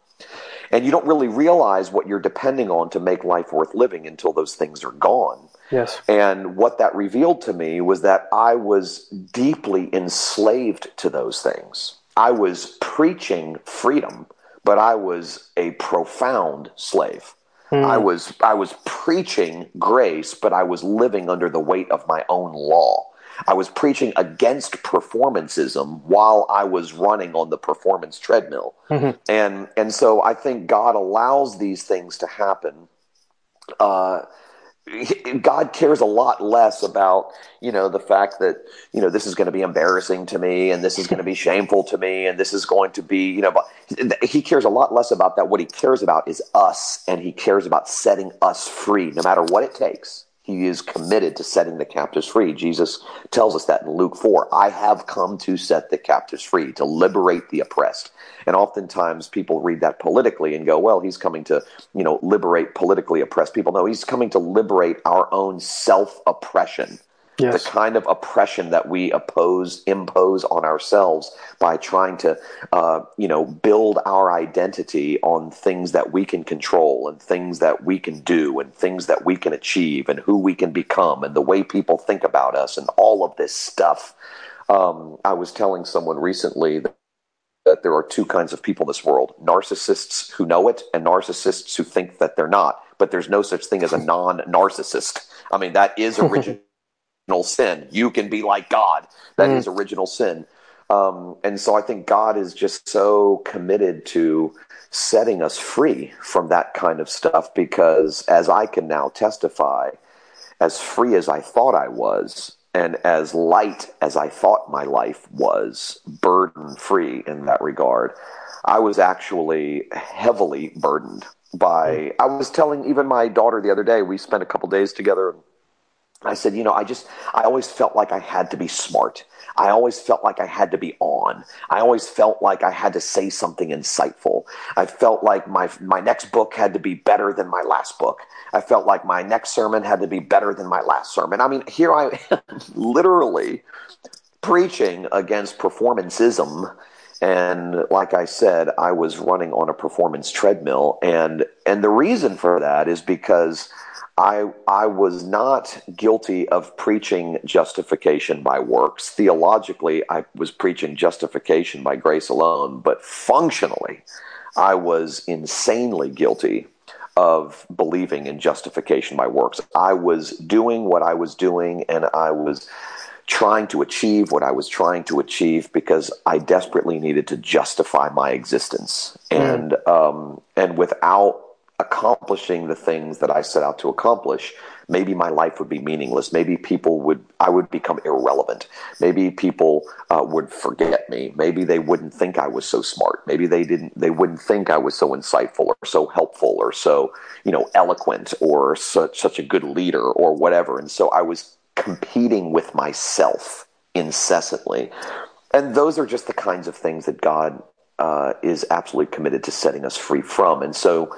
And you don't really realize what you're depending on to make life worth living until those things are gone. Yes. And what that revealed to me was that I was deeply enslaved to those things. I was preaching freedom, but I was a profound slave. Mm. I was I was preaching grace, but I was living under the weight of my own law. I was preaching against performanceism while I was running on the performance treadmill. Mm-hmm. And and so I think God allows these things to happen uh, God cares a lot less about, you know, the fact that, you know, this is going to be embarrassing to me and this is going to be shameful to me and this is going to be, you know, but he cares a lot less about that. What he cares about is us and he cares about setting us free no matter what it takes. He is committed to setting the captives free. Jesus tells us that in Luke 4. I have come to set the captives free, to liberate the oppressed. And oftentimes people read that politically and go, well, he's coming to, you know, liberate politically oppressed people. No, he's coming to liberate our own self oppression Yes. The kind of oppression that we oppose, impose on ourselves by trying to, uh, you know, build our identity on things that we can control and things that we can do and things that we can achieve and who we can become and the way people think about us and all of this stuff. Um, I was telling someone recently that that there are two kinds of people in this world narcissists who know it and narcissists who think that they're not but there's no such thing as a non-narcissist i mean that is original sin. You can be like God. That mm. is original sin. Um, and so I think God is just so committed to setting us free from that kind of stuff because, as I can now testify, as free as I thought I was, and as light as I thought my life was, burden free in that regard, I was actually heavily burdened by. Mm. I was telling even my daughter the other day, we spent a couple days together I said, you know, I just, I always felt like I had to be smart. I always felt like I had to be on. I always felt like I had to say something insightful. I felt like my, my next book had to be better than my last book. I felt like my next sermon had to be better than my last sermon. I mean, here I am literally preaching against performanceism. And like I said, I was running on a performance treadmill. And, and the reason for that is because I, I was not guilty of preaching justification by works. Theologically, I was preaching justification by grace alone, but functionally, I was insanely guilty of believing in justification by works. I was doing what I was doing, and I was trying to achieve what I was trying to achieve because I desperately needed to justify my existence. Mm. And um, and without accomplishing the things that I set out to accomplish, maybe my life would be meaningless. Maybe people would, I would become irrelevant. Maybe people uh, would forget me. Maybe they wouldn't think I was so smart. Maybe they didn't, they wouldn't think I was so insightful or so helpful or so, you know, eloquent or such, such a good leader or whatever. And so I was competing with myself incessantly. And those are just the kinds of things that God uh, is absolutely committed to setting us free from. And so,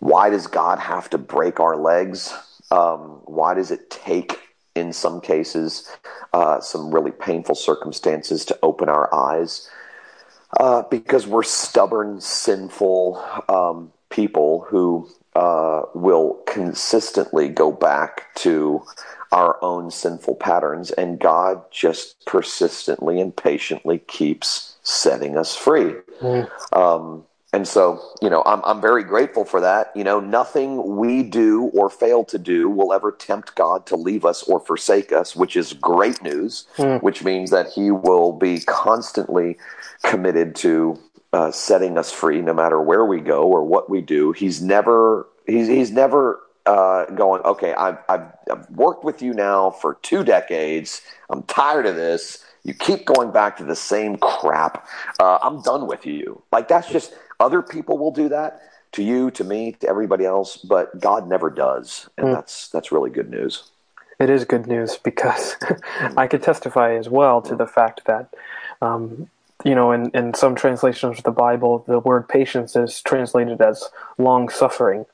why does God have to break our legs? Um, why does it take, in some cases, uh, some really painful circumstances to open our eyes? Uh, because we're stubborn, sinful um, people who uh, will consistently go back to our own sinful patterns, and God just persistently and patiently keeps setting us free. Mm. Um, and so, you know, I'm, I'm very grateful for that. You know, nothing we do or fail to do will ever tempt God to leave us or forsake us, which is great news, mm. which means that He will be constantly committed to uh, setting us free no matter where we go or what we do. He's never, he's, he's never uh, going, okay, I've, I've, I've worked with you now for two decades. I'm tired of this You keep going back to the same crap. Uh, I'm done with you. Like that's just other people will do that to you, to me, to everybody else, but God never does, and mm. that's that's really good news. It is good news because I could testify as well to the fact that, um, you know, in, in some translations of the Bible, the word patience is translated as long suffering.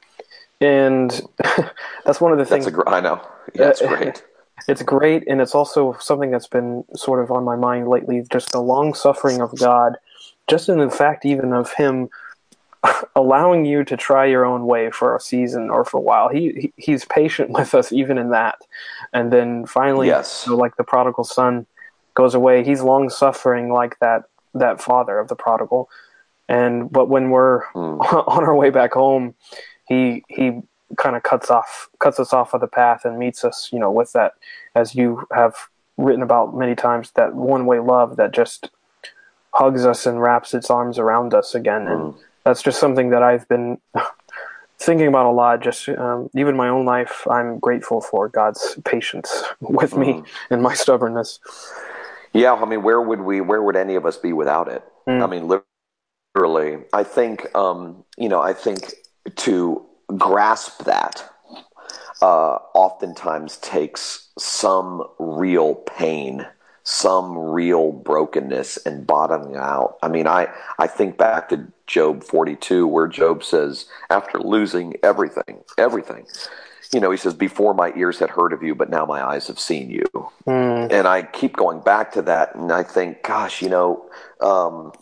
And that's one of the things. That's a, I know. Yeah, it's great. It's great, and it's also something that's been sort of on my mind lately. Just the long suffering of God, just in the fact even of Him allowing you to try your own way for a season or for a while. He, he He's patient with us even in that, and then finally, yes. so like the prodigal son goes away. He's long suffering like that that father of the prodigal, and but when we're mm. on our way back home, he he kind of cuts off cuts us off of the path and meets us you know with that as you have written about many times that one way love that just hugs us and wraps its arms around us again and mm. that's just something that i've been thinking about a lot just um, even my own life i'm grateful for god's patience with mm. me and my stubbornness yeah i mean where would we where would any of us be without it mm. i mean literally i think um, you know i think to grasp that uh, oftentimes takes some real pain, some real brokenness and bottoming out. I mean, I, I think back to Job 42, where Job says, after losing everything, everything, you know, he says, Before my ears had heard of you, but now my eyes have seen you. Mm. And I keep going back to that, and I think, gosh, you know, um,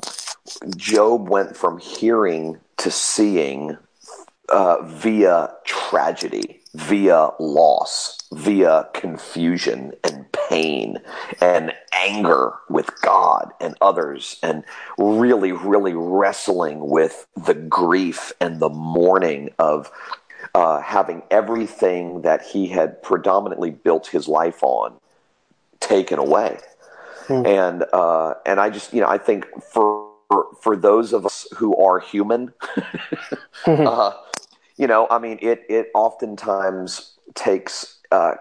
Job went from hearing to seeing uh, via tragedy, via loss, via confusion and pain and anger with God and others, and really, really wrestling with the grief and the mourning of uh, having everything that he had predominantly built his life on taken away. Mm. And uh, and I just you know I think for for those of us who are human, uh, you know, I mean, it it oftentimes takes uh,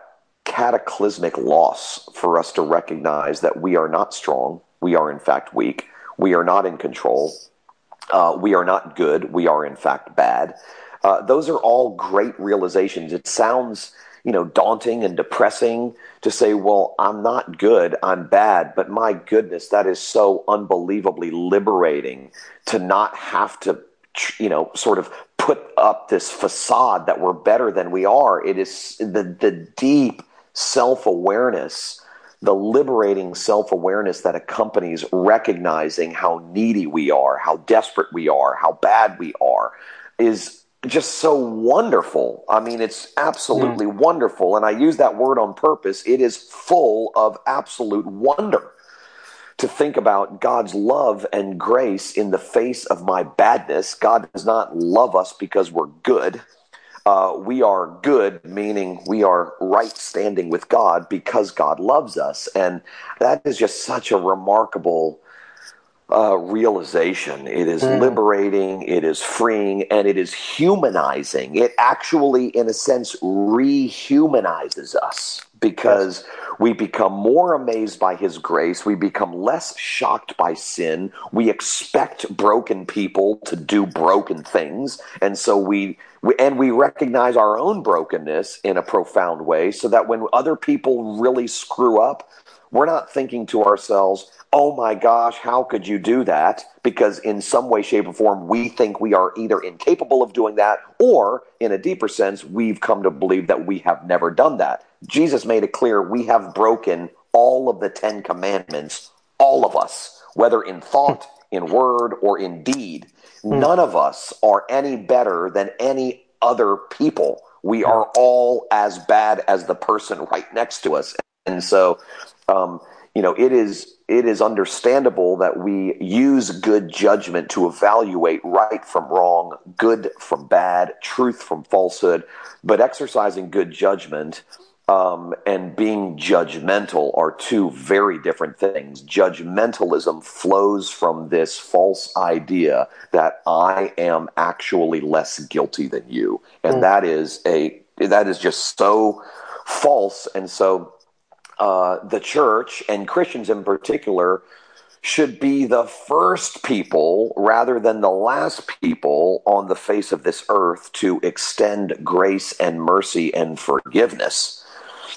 cataclysmic loss for us to recognize that we are not strong. We are in fact weak. We are not in control. Uh, we are not good. We are in fact bad. Uh, those are all great realizations. It sounds you know daunting and depressing to say well i'm not good i'm bad but my goodness that is so unbelievably liberating to not have to you know sort of put up this facade that we're better than we are. It is the, the deep self awareness, the liberating self awareness that accompanies recognizing how needy we are, how desperate we are, how bad we are is just so wonderful. I mean, it's absolutely yeah. wonderful. And I use that word on purpose. It is full of absolute wonder to think about God's love and grace in the face of my badness. God does not love us because we're good. Uh, we are good, meaning we are right standing with God because God loves us. And that is just such a remarkable uh, realization. It is mm. liberating, it is freeing, and it is humanizing. It actually, in a sense, rehumanizes us because we become more amazed by his grace. We become less shocked by sin. We expect broken people to do broken things. And so we, we, and we recognize our own brokenness in a profound way so that when other people really screw up, we're not thinking to ourselves, oh my gosh, how could you do that? Because in some way, shape, or form, we think we are either incapable of doing that, or in a deeper sense, we've come to believe that we have never done that. Jesus made it clear we have broken all of the Ten Commandments, all of us, whether in thought, in word, or in deed. Hmm. None of us are any better than any other people. We are all as bad as the person right next to us. And so, um, you know, it is it is understandable that we use good judgment to evaluate right from wrong, good from bad, truth from falsehood. But exercising good judgment um, and being judgmental are two very different things. Judgmentalism flows from this false idea that I am actually less guilty than you, and mm. that is a that is just so false. And so uh, the church and Christians in particular should be the first people rather than the last people on the face of this earth to extend grace and mercy and forgiveness.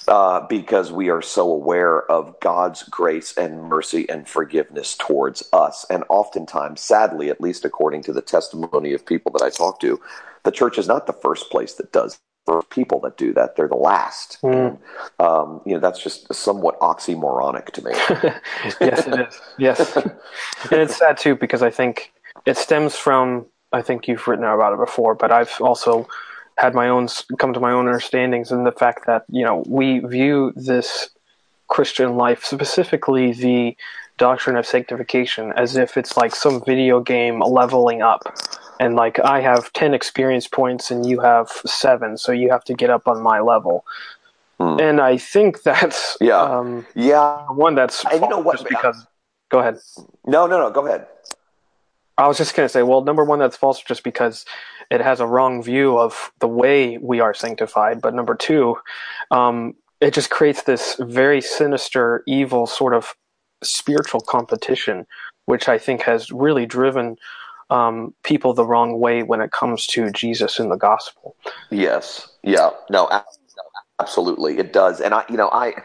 Uh, because we are so aware of God's grace and mercy and forgiveness towards us. And oftentimes, sadly, at least according to the testimony of people that I talk to, the church is not the first place that does for people that do that. They're the last. Mm. Um, you know, that's just somewhat oxymoronic to me. yes, it is. Yes. and it's sad too because I think it stems from, I think you've written about it before, but I've also had my own, come to my own understandings and the fact that, you know, we view this Christian life, specifically the doctrine of sanctification, as if it's like some video game leveling up and like I have 10 experience points and you have 7 so you have to get up on my level. Hmm. And I think that's yeah. Um, yeah, one that's and you know what just because go ahead. No, no, no, go ahead. I was just going to say, well, number one, that's false just because it has a wrong view of the way we are sanctified. But number two, um, it just creates this very sinister, evil sort of spiritual competition, which I think has really driven um, people the wrong way when it comes to Jesus in the gospel. Yes. Yeah. No. Absolutely, it does. And I, you know, I.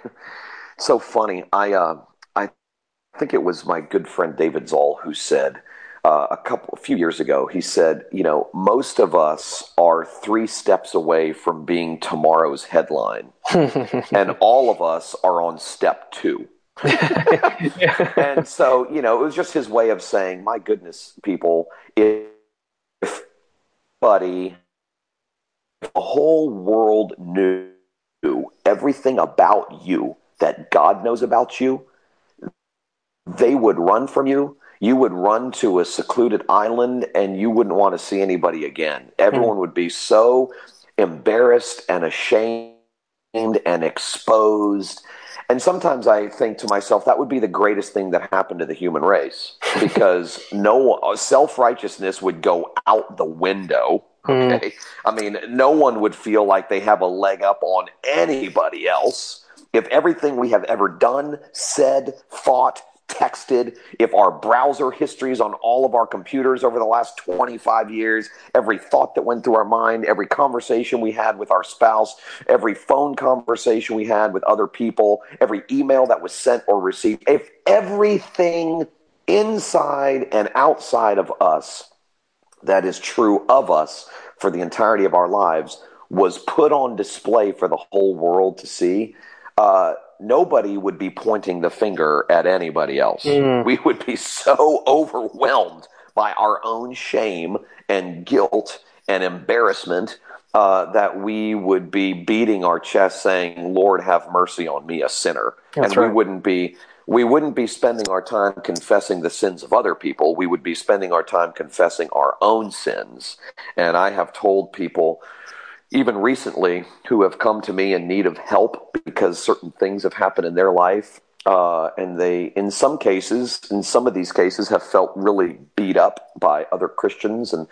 So funny. I. Uh, I think it was my good friend David Zahl who said. Uh, a couple a few years ago he said you know most of us are three steps away from being tomorrow's headline and all of us are on step two and so, you know, it was just his way of saying, my goodness, people, if, if buddy, if the whole world knew everything about you that God knows about you, they would run from you. You would run to a secluded island and you wouldn't want to see anybody again. Everyone would be so embarrassed and ashamed and exposed and sometimes I think to myself, that would be the greatest thing that happened to the human race because no self righteousness would go out the window. Hmm. Okay. Mm. I mean, no one would feel like they have a leg up on anybody else if everything we have ever done, said, thought, texted, if our browser histories on all of our computers over the last 25 years, every thought that went through our mind, every conversation we had with our spouse, every phone conversation we had with other people, every email that was sent or received, if everything inside and outside of us that is true of us for the entirety of our lives was put on display for the whole world to see, uh, nobody would be pointing the finger at anybody else. Mm. We would be so overwhelmed by our own shame and guilt and embarrassment uh, that we would be beating our chest saying, Lord, have mercy on me, a sinner. That's and right. we wouldn't be. We wouldn't be spending our time confessing the sins of other people. We would be spending our time confessing our own sins. And I have told people even recently who have come to me in need of help because certain things have happened in their life. Uh, and they, in some cases, in some of these cases, have felt really beat up by other Christians, and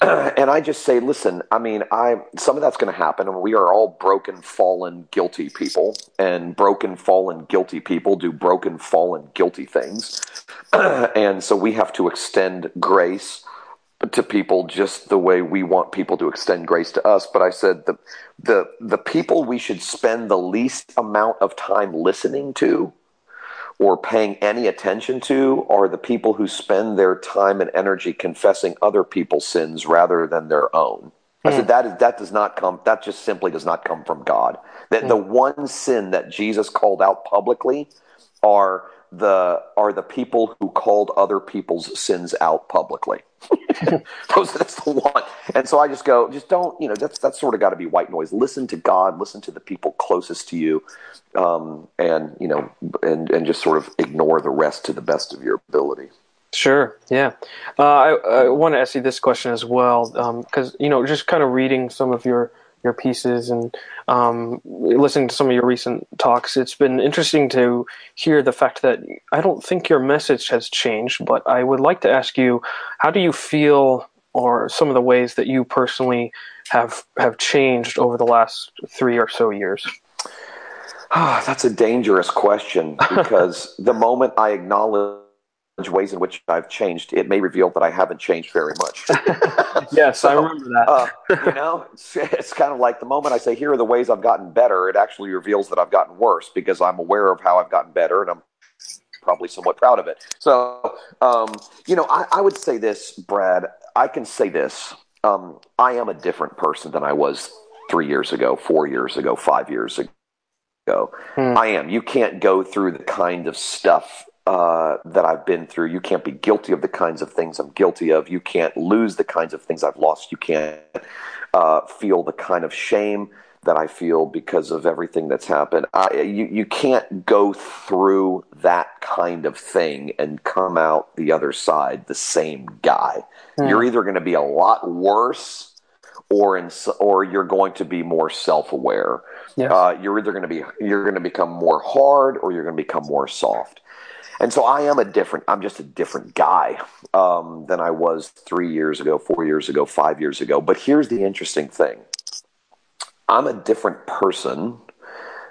and I just say, listen, I mean, I some of that's going to happen, and we are all broken, fallen, guilty people, and broken, fallen, guilty people do broken, fallen, guilty things, and so we have to extend grace to people just the way we want people to extend grace to us. But I said the the the people we should spend the least amount of time listening to or paying any attention to are the people who spend their time and energy confessing other people's sins rather than their own. I said hmm. that is that does not come that just simply does not come from God. That the hmm. one sin that Jesus called out publicly are the are the people who called other people's sins out publicly. Those that's the one. And so I just go, just don't, you know, that's that's sort of got to be white noise. Listen to God, listen to the people closest to you, um, and you know, and and just sort of ignore the rest to the best of your ability. Sure. Yeah. Uh, I, I want to ask you this question as well, because um, you know, just kind of reading some of your your pieces and um, listening to some of your recent talks, it's been interesting to hear the fact that I don't think your message has changed, but I would like to ask you, how do you feel, or some of the ways that you personally have have changed over the last three or so years? Oh, that's a dangerous question because the moment I acknowledge ways in which I've changed, it may reveal that I haven't changed very much. yes, so, I remember that. uh, you know, it's, it's, kind of like the moment I say, here are the ways I've gotten better, it actually reveals that I've gotten worse because I'm aware of how I've gotten better and I'm probably somewhat proud of it. So, um, you know, I, I, would say this, Brad, I can say this. Um, I am a different person than I was three years ago, four years ago, five years ago. Hmm. I am. You can't go through the kind of stuff uh, that I've been through. You can't be guilty of the kinds of things I'm guilty of. You can't lose the kinds of things I've lost. You can't uh, feel the kind of shame that I feel because of everything that's happened. I, you, you can't go through that kind of thing and come out the other side the same guy. Hmm. You're either going to be a lot worse or in, or you're going to be more self-aware. Yes. Uh, you're either going to be you're going to become more hard or you're going to become more soft. And so I am a different. I'm just a different guy um, than I was three years ago, four years ago, five years ago. But here's the interesting thing: I'm a different person,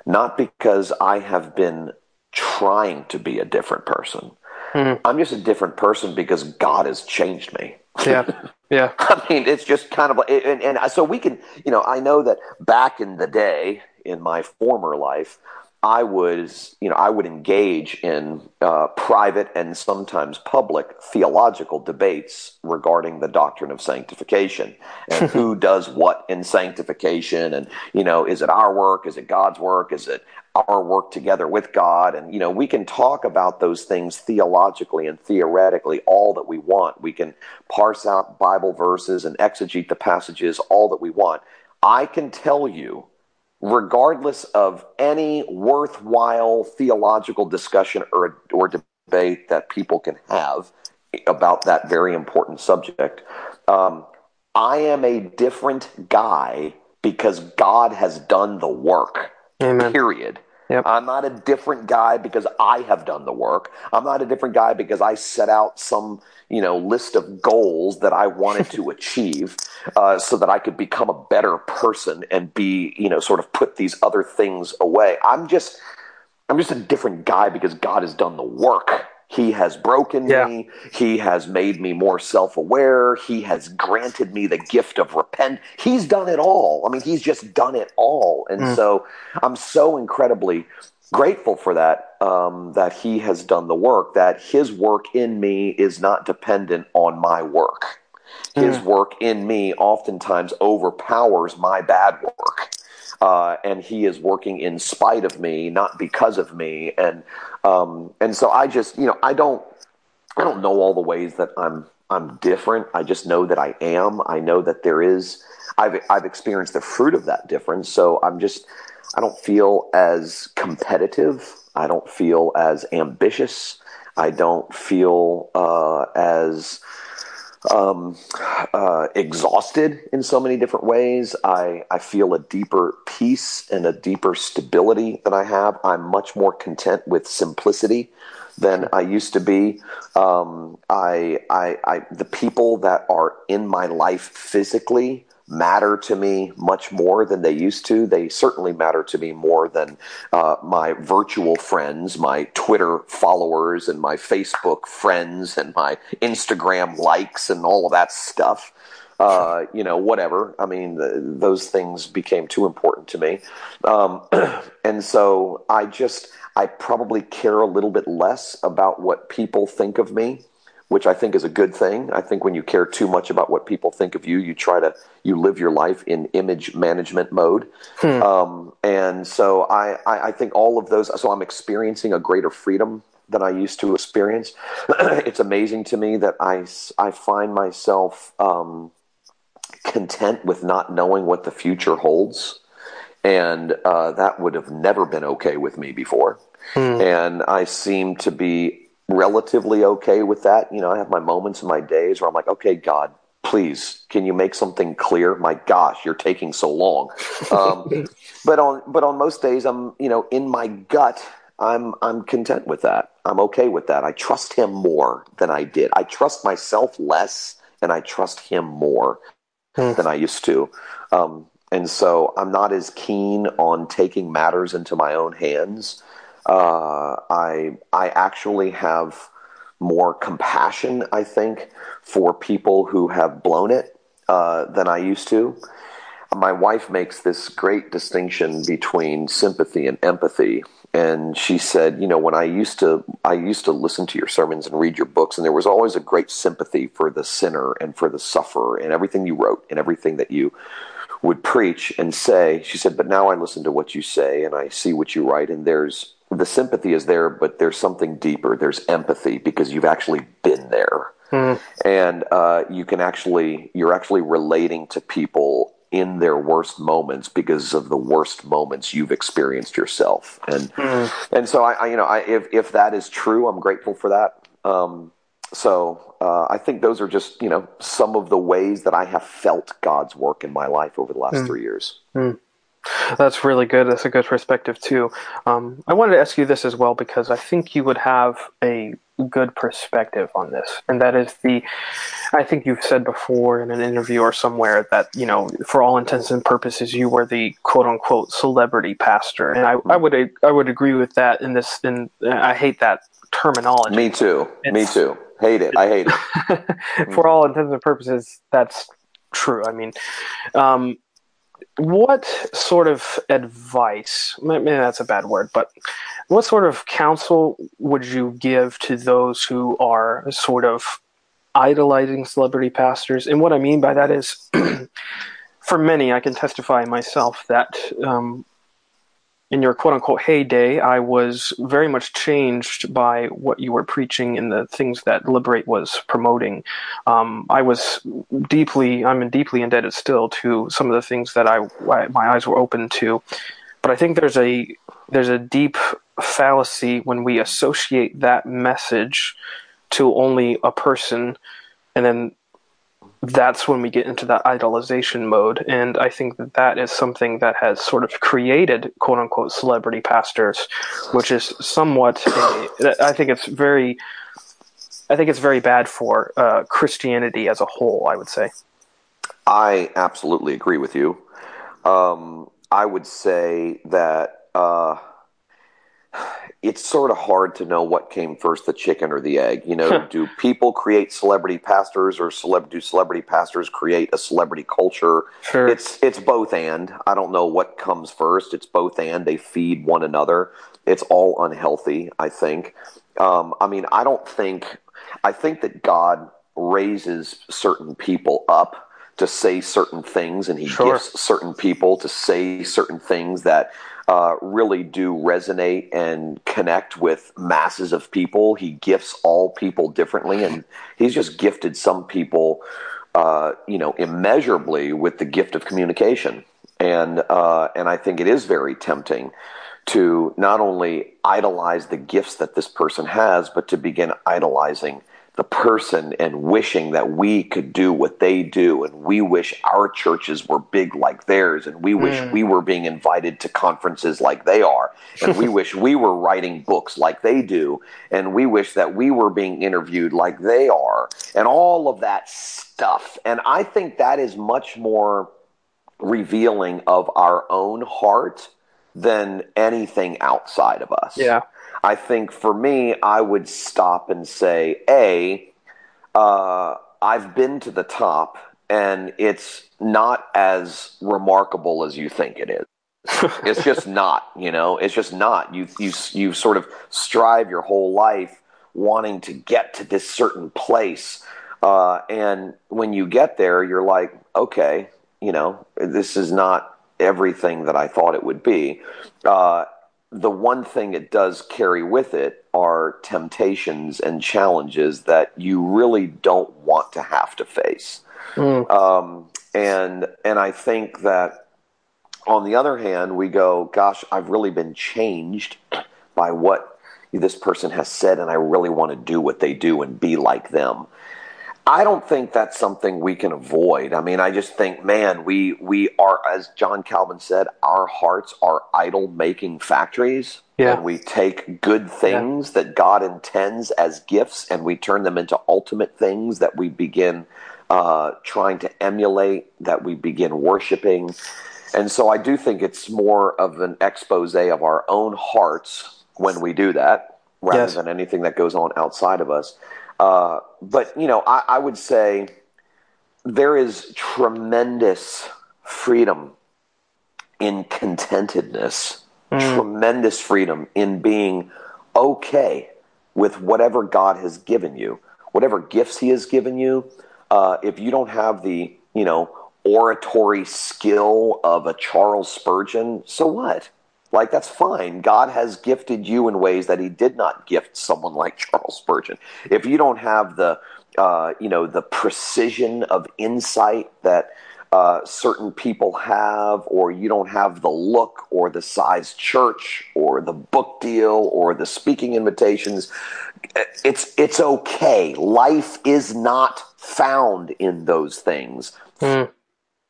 not because I have been trying to be a different person. Mm-hmm. I'm just a different person because God has changed me. Yeah. Yeah. I mean, it's just kind of, and, and so we can, you know, I know that back in the day, in my former life, I was, you know, I would engage in uh, private and sometimes public theological debates regarding the doctrine of sanctification and who does what in sanctification, and you know, is it our work? Is it God's work? Is it our work together with God? And you know, we can talk about those things theologically and theoretically all that we want. We can parse out Bible verses and exegete the passages all that we want. I can tell you regardless of any worthwhile theological discussion or, or debate that people can have about that very important subject, um, I am a different guy because God has done the work. Amen. Period. Yep. I'm not a different guy because I have done the work. I'm not a different guy because I set out some, you know, list of goals that I wanted to achieve uh, so that I could become a better person and be, you know, sort of put these other things away. I'm just, I'm just a different guy because God has done the work. He has broken yeah. me. He has made me more self aware. He has granted me the gift of repent. He's done it all. I mean, he's just done it all. And mm. so I'm so incredibly grateful for that, um, that he has done the work, that his work in me is not dependent on my work. His mm. work in me oftentimes overpowers my bad work uh, and he is working in spite of me, not because of me. And um, and so I just, you know, I don't, I don't know all the ways that I'm I'm different. I just know that I am. I know that there is. I've I've experienced the fruit of that difference. So I'm just. I don't feel as competitive. I don't feel as ambitious. I don't feel uh, as um, uh, exhausted in so many different ways. I, I feel a deeper peace and a deeper stability that I have. I'm much more content with simplicity than I used to be. Um, I, I, I, the people that are in my life physically matter to me much more than they used to. They certainly matter to me more than uh, my virtual friends, my Twitter followers, and my Facebook friends, and my Instagram likes, and all of that stuff. Uh, you know, whatever. I mean, the, those things became too important to me. Um, and so I just, I probably care a little bit less about what people think of me which I think is a good thing. I think when you care too much about what people think of you, you try to you live your life in image management mode. Hmm. Um, and so I, I, I think all of those. So I'm experiencing a greater freedom than I used to experience. it's amazing to me that I I find myself um, content with not knowing what the future holds. And uh, that would have never been okay with me before. Hmm. And I seem to be relatively okay with that. You know, I have my moments and my days where I'm like, okay, God, please, can you make something clear? My gosh, you're taking so long. Um, but on but on most days, I'm you know in my gut, I'm I'm content with that. I'm okay with that. I trust Him more than I did. I trust myself less, and I trust Him more hmm. than I used to. Um, and so I'm not as keen on taking matters into my own hands. Uh, I I actually have more compassion, I think, for people who have blown it uh, than I used to. My wife makes this great distinction between sympathy and empathy. And she said, you know, when I used to, I used to listen to your sermons and read your books, and there was always a great sympathy for the sinner and for the sufferer and everything you wrote and everything that you would preach and say. She said, but now I listen to what you say and I see what you write, and there's the sympathy is there, but there's something deeper. There's empathy because you've actually been there, mm. and uh, you can actually you're actually relating to people in their worst moments because of the worst moments you've experienced yourself. And mm. and so I, I, you know I, if if that is true, I'm grateful for that. Um, so uh, I think those are just you know some of the ways that I have felt God's work in my life over the last mm. three years. Mm. That's really good. That's a good perspective too. Um, I wanted to ask you this as well because I think you would have a good perspective on this, and that is the. I think you've said before in an interview or somewhere that you know, for all intents and purposes, you were the quote unquote celebrity pastor, and I, I would I would agree with that. In this, in I hate that terminology. Me too. It's, Me too. Hate it. I hate it. for all intents and purposes, that's true. I mean, um, what sort of advice maybe that's a bad word but what sort of counsel would you give to those who are sort of idolizing celebrity pastors? And what i mean by that is for many i can testify myself that um, in your quote unquote heyday, I was very much changed by what you were preaching and the things that Liberate was promoting. Um, I was deeply, I'm deeply indebted still to some of the things that I, my eyes were open to. But I think there's a there's a deep fallacy when we associate that message to only a person, and then that's when we get into that idolization mode. And I think that that is something that has sort of created quote unquote celebrity pastors, which is somewhat, a, I think it's very, I think it's very bad for uh, Christianity as a whole, I would say. I absolutely agree with you. Um, I would say that, uh, it's sort of hard to know what came first, the chicken or the egg. You know, do people create celebrity pastors, or celeb- do celebrity pastors create a celebrity culture? Sure. It's it's both and. I don't know what comes first. It's both and. They feed one another. It's all unhealthy. I think. Um, I mean, I don't think. I think that God raises certain people up to say certain things, and He sure. gifts certain people to say certain things that uh, really do resonate and connect with masses of people. He gifts all people differently, and he's just gifted some people, uh, you know, immeasurably with the gift of communication. And uh, and I think it is very tempting to not only idolize the gifts that this person has, but to begin idolizing the person and wishing that we could do what they do. And we wish our churches were big like theirs. And we wish mm. we were being invited to conferences like they are. And we wish we were writing books like they do. And we wish that we were being interviewed like they are. And all of that stuff. And i think that is much more revealing of our own heart than anything outside of us. Yeah I think for me, I would stop and say, A, uh, I've been to the top and it's not as remarkable as you think it is. it's just not, you know, it's just not. You, you, you sort of strive your whole life wanting to get to this certain place. Uh, and when you get there, you're like, okay, you know, this is not everything that I thought it would be. Uh, the one thing it does carry with it are temptations and challenges that you really don't want to have to face. Mm. Um, and and I think that on the other hand, we go, gosh, I've really been changed by what this person has said, and I really want to do what they do and be like them. I don't think that's something we can avoid. I mean, I just think, man, we we are, as John Calvin said, our hearts are idol making factories. Yeah. And we take good things yeah. that God intends as gifts and we turn them into ultimate things that we begin uh, trying to emulate, that we begin worshiping. And so I do think it's more of an expose of our own hearts when we do that, rather Yes. than anything that goes on outside of us. Uh, but you know, I, I would say there is tremendous freedom in contentedness, tremendous freedom in being okay with whatever God has given you, whatever gifts He has given you. Uh, if you don't have the, you know, oratory skill of a Charles Spurgeon, so what? Like, that's fine. God has gifted you in ways that He did not gift someone like Charles Spurgeon. If you don't have the, uh, you know, the precision of insight that uh, certain people have, or you don't have the look or the size church or the book deal or the speaking invitations, it's it's okay. Life is not found in those things.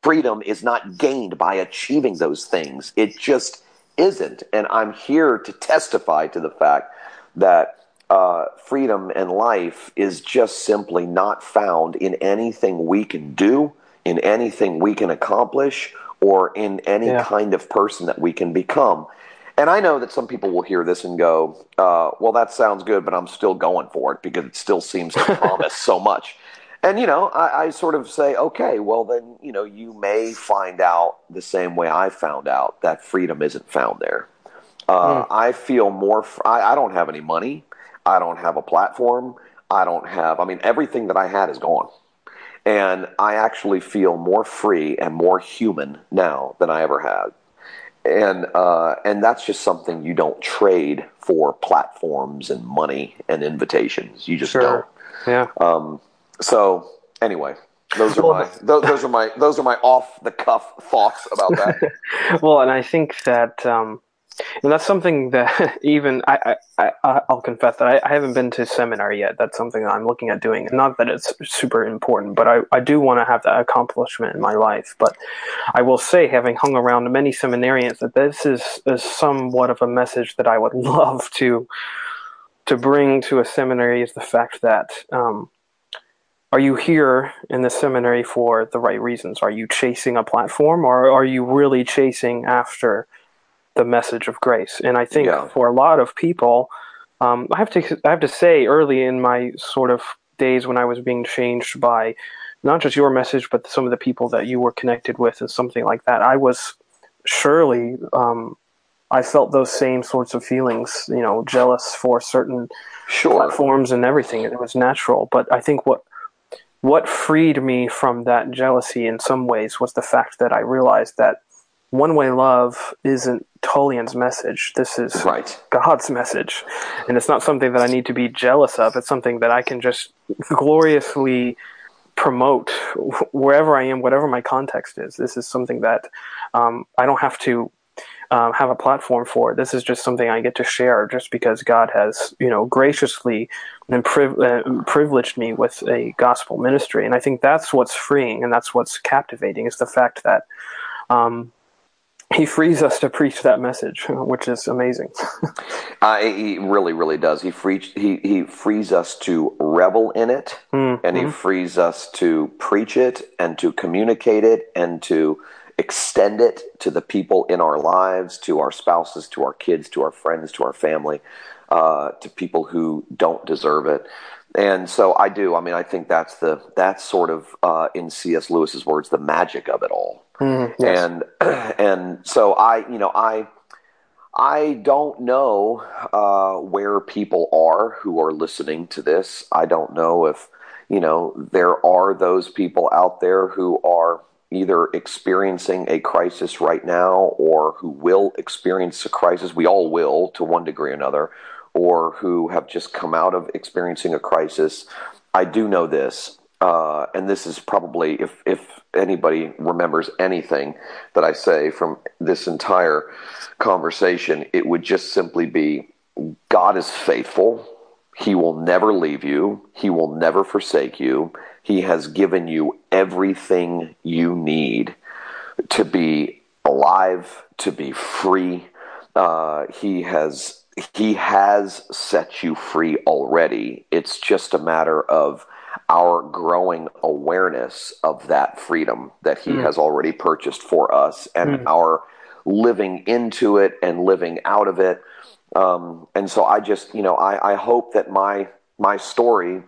Freedom is not gained by achieving those things. It just isn't. And I'm here to testify to the fact that uh, freedom and life is just simply not found in anything we can do, in anything we can accomplish, or in any Yeah. kind of person that we can become. And I know that some people will hear this and go, uh, well, that sounds good, but I'm still going for it because it still seems to promise so much. And, you know, I, I sort of say, okay, well, then, you know, you may find out the same way I found out that freedom isn't found there. Uh, I feel more, fr- I, I don't have any money. I don't have a platform. I don't have, I mean, everything that I had is gone. And I actually feel more free and more human now than I ever had. And uh, and that's just something you don't trade for platforms and money and invitations. You just Sure. Don't. So anyway, those are Well, my those, those are my those are my off the cuff thoughts about that. Well, and I think that um, and that's something that even I, I, I I'll confess that I, I haven't been to seminary yet. That's something that I'm looking at doing. Not that it's super important, but I, I do want to have that accomplishment in my life. But I will say, having hung around many seminarians, that this is, is somewhat of a message that I would love to to bring to a seminary is the fact that um, are you here in the seminary for the right reasons? Are you chasing a platform or are you really chasing after the message of grace? And I think Yeah. for a lot of people, um, I have to I have to say early in my sort of days when I was being changed by not just your message, but some of the people that you were connected with and something like that, I was surely um, I felt those same sorts of feelings, you know, jealous for certain Sure. platforms and everything. It was natural. But I think what what freed me from that jealousy in some ways was the fact that I realized that one way love isn't Tullian's message. This is Right. God's message. And it's not something that I need to be jealous of. It's something that I can just gloriously promote wherever I am, whatever my context is. This is something that um, I don't have to um, have a platform for. it. This is just something I get to share just because God has, you know, graciously and priv- uh, privileged me with a gospel ministry. And I think that's what's freeing and that's what's captivating is the fact that um, He frees us to preach that message, which is amazing. Uh, he really, really does. He frees he he frees us to revel in it, and he frees us to preach it and to communicate it and to extend it to the people in our lives, to our spouses, to our kids, to our friends, to our family, uh, to people who don't deserve it. And so I do. I mean, I think that's the that's sort of uh, in C.S. Lewis's words, the magic of it all. And and so I, you know, I. I don't know uh, where people are who are listening to this. I don't know if, you know, there are those people out there who are either experiencing a crisis right now or who will experience a crisis. We all will to one degree or another, or who have just come out of experiencing a crisis. I do know this, uh, and this is probably, if, if anybody remembers anything that I say from this entire conversation, it would just simply be God is faithful. He will never leave you. He will never forsake you. He has given you everything you need to be alive, to be free. Uh, he has he has set you free already. It's just a matter of our growing awareness of that freedom that He mm. has already purchased for us and mm. our living into it and living out of it. Um, and so I just, you know, I, I hope that my my story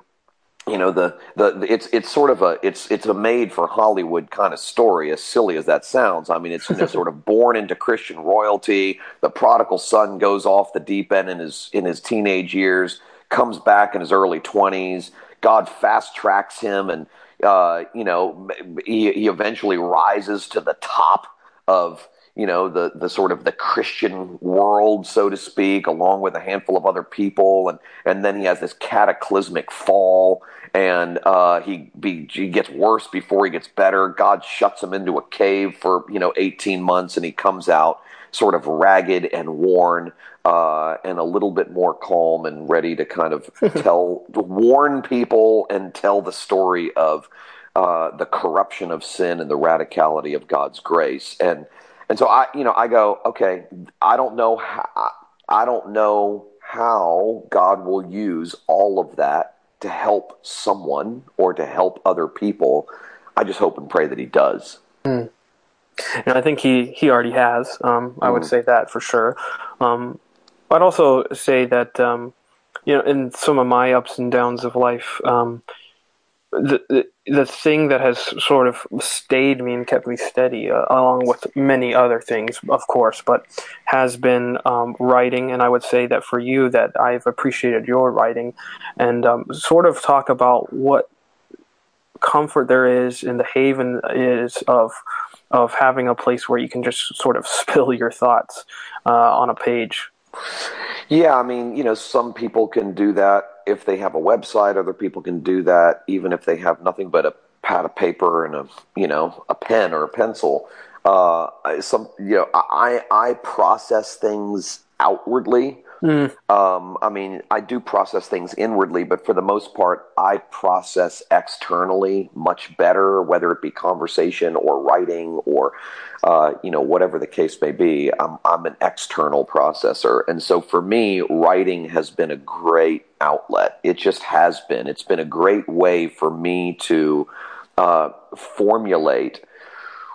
you know the, the it's it's sort of a it's it's a made for Hollywood kind of story as silly as that sounds. I mean it's you know, sort of born into Christian royalty. The prodigal son goes off the deep end in his in his teenage years comes back in his early 20s God fast tracks him and uh, you know he, he eventually rises to the top of you know the the sort of the Christian world, so to speak, along with a handful of other people, and and then he has this cataclysmic fall, and uh, he be, he gets worse before he gets better. God shuts him into a cave for you know eighteen months, and he comes out sort of ragged and worn, uh, and a little bit more calm and ready to kind of tell warn people and tell the story of. Uh, the corruption of sin and the radicality of God's grace, and and so I, you know, I go, okay, I don't know how, I don't know how God will use all of that to help someone or to help other people. I just hope and pray that He does. Mm. And I think he he already has. Um, I mm. would hmm. say that for sure. Um, I'd also say that um, you know, in some of my ups and downs of life, um, the, the thing that has sort of stayed me and kept me steady, uh, along with many other things, of course, but has been um, writing. And I would say that for you, that I've appreciated your writing, and um, sort of talk about what comfort there is in the haven is of of having a place where you can just sort of spill your thoughts uh, on a page. Yeah, I mean, you know, some people can do that if they have a website. Other people can do that even if they have nothing but a pad of paper and a you know a pen or a pencil. Uh, some you know, I I process things outwardly Mm. Um, I mean, I do process things inwardly, but for the most part, I process externally much better, whether it be conversation or writing or, uh, you know, whatever the case may be. I'm, I'm an external processor. And so for me, writing has been a great outlet. It just has been. It's been a great way for me to uh, formulate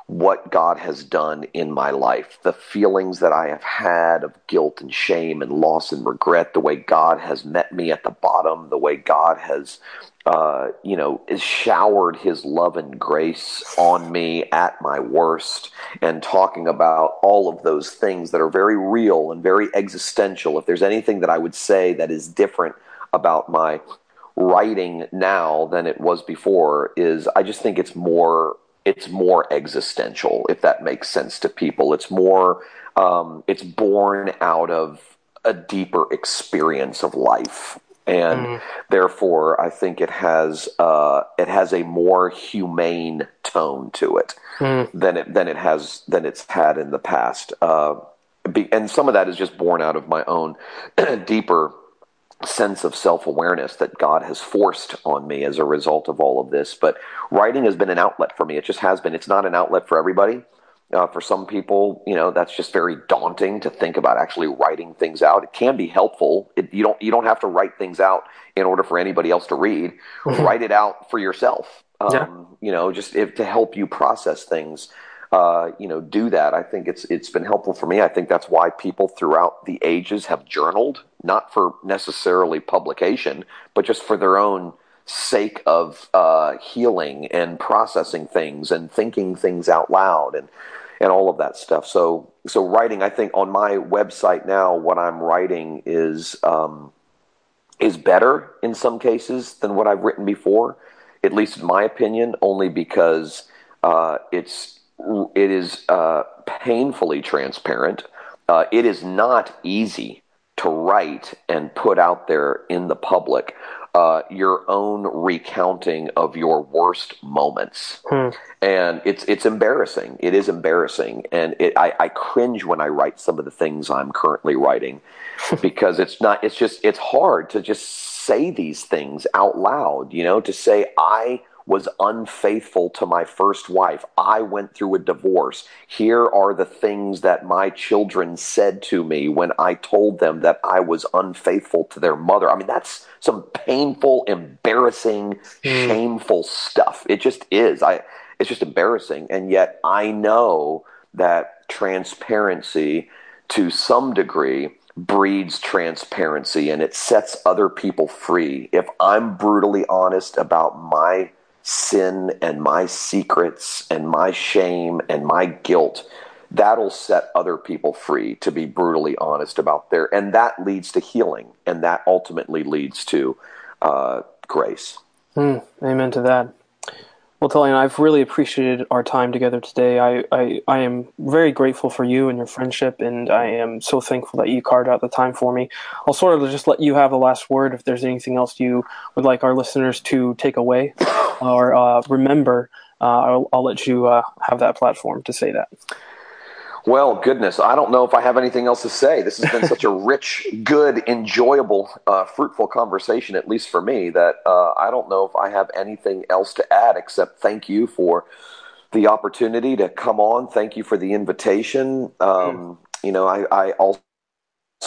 what God has done in my life, the feelings that I have had of guilt and shame and loss and regret, the way God has met me at the bottom, the way God has, uh, you know, is showered His love and grace on me at my worst, and talking about all of those things that are very real and very existential. If there's anything that I would say that is different about my writing now than it was before, is I just think it's more it's more existential, if that makes sense to people. It's more, um, it's born out of a deeper experience of life. And mm. therefore, I think it has uh, it has a more humane tone to it mm. than it than it has than it's had in the past. Uh, be, and some of that is just born out of my own deeper sense of self awareness that God has forced on me as a result of all of this. But writing has been an outlet for me. It just has been. It's not an outlet for everybody. Uh, for some people, you know, that's just very daunting to think about actually writing things out. It can be helpful. It, you don't you don't have to write things out in order for anybody else to read. Mm-hmm. Write it out for yourself. Um, yeah. You know, just if, to help you process things uh, you know, do that. I think it's it's been helpful for me. I think that's why people throughout the ages have journaled, not for necessarily publication, but just for their own sake of uh, healing and processing things and thinking things out loud and and all of that stuff. So so writing, I think on my website now, what I'm writing is um, is better in some cases than what I've written before, at least in my opinion, only because uh, it's it is uh, painfully transparent. Uh, it is not easy to write and put out there in the public uh, your own recounting of your worst moments, hmm. and it's it's embarrassing. It is embarrassing, and it, I, I cringe when I write some of the things I'm currently writing because it's not. It's just it's hard to just say these things out loud. You know, to say I was unfaithful to my first wife. I went through a divorce. Here are the things that my children said to me when I told them that I was unfaithful to their mother. I mean, that's some painful, embarrassing, mm. shameful stuff. It just is. I it's just embarrassing. And yet I know that transparency to some degree breeds transparency and it sets other people free. If I'm brutally honest about my sin and my secrets and my shame and my guilt, that'll set other people free to be brutally honest about their, and that leads to healing, and that ultimately leads to uh, grace. Mm, amen to that. Well, Tullian, I've really appreciated our time together today. I, I, I am very grateful for you and your friendship, and I am so thankful that you carved out the time for me. I'll sort of just let you have the last word if there's anything else you would like our listeners to take away or uh, remember. Uh, I'll, I'll, let you uh, have that platform to say that. Well, goodness, I don't know if I have anything else to say. This has been such a rich, good, enjoyable, uh, fruitful conversation, at least for me, that uh, I don't know if I have anything else to add except thank you for the opportunity to come on. Thank you for the invitation. Um, mm. You know, I, I also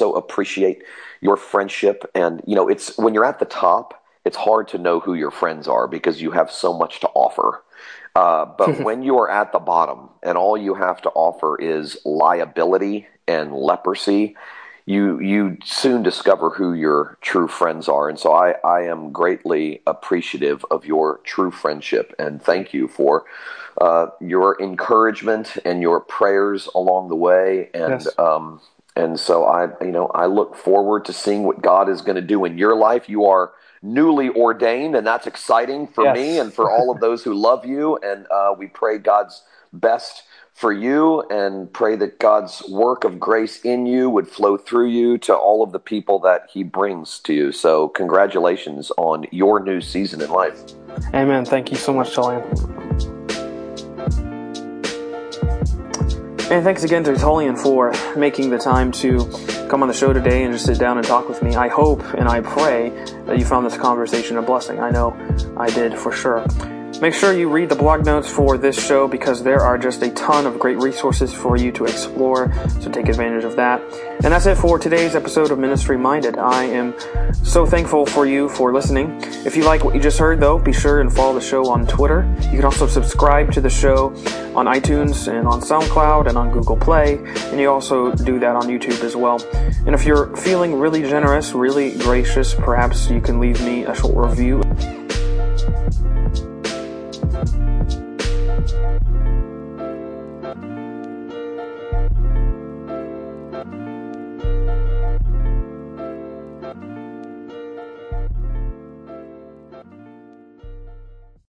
appreciate your friendship. And, you know, it's when you're at the top, it's hard to know who your friends are because you have so much to offer. Uh, but when you are at the bottom and all you have to offer is liability and leprosy, you you soon discover who your true friends are. And so I, I am greatly appreciative of your true friendship and thank you for uh, your encouragement and your prayers along the way. And yes. um, and so I you know I look forward to seeing what God is going to do in your life. You are newly ordained, and that's exciting for yes. me and for all of those who love you. And uh, we pray God's best for you and pray that God's work of grace in you would flow through you to all of the people that He brings to you. So, congratulations on your new season in life. Amen. Thank you so much, Tullian. And thanks again to Tullian for making the time to come on the show today and just sit down and talk with me. I hope and I pray that you found this conversation a blessing. I know I did for sure. Make sure you read the blog notes for this show because there are just a ton of great resources for you to explore, so take advantage of that. And that's it for today's episode of Ministry Minded. I am so thankful for you for listening. If you like what you just heard, though, be sure and follow the show on Twitter. You can also subscribe to the show on iTunes and on SoundCloud and on Google Play, and you also do that on YouTube as well. And if you're feeling really generous, really gracious, perhaps you can leave me a short review.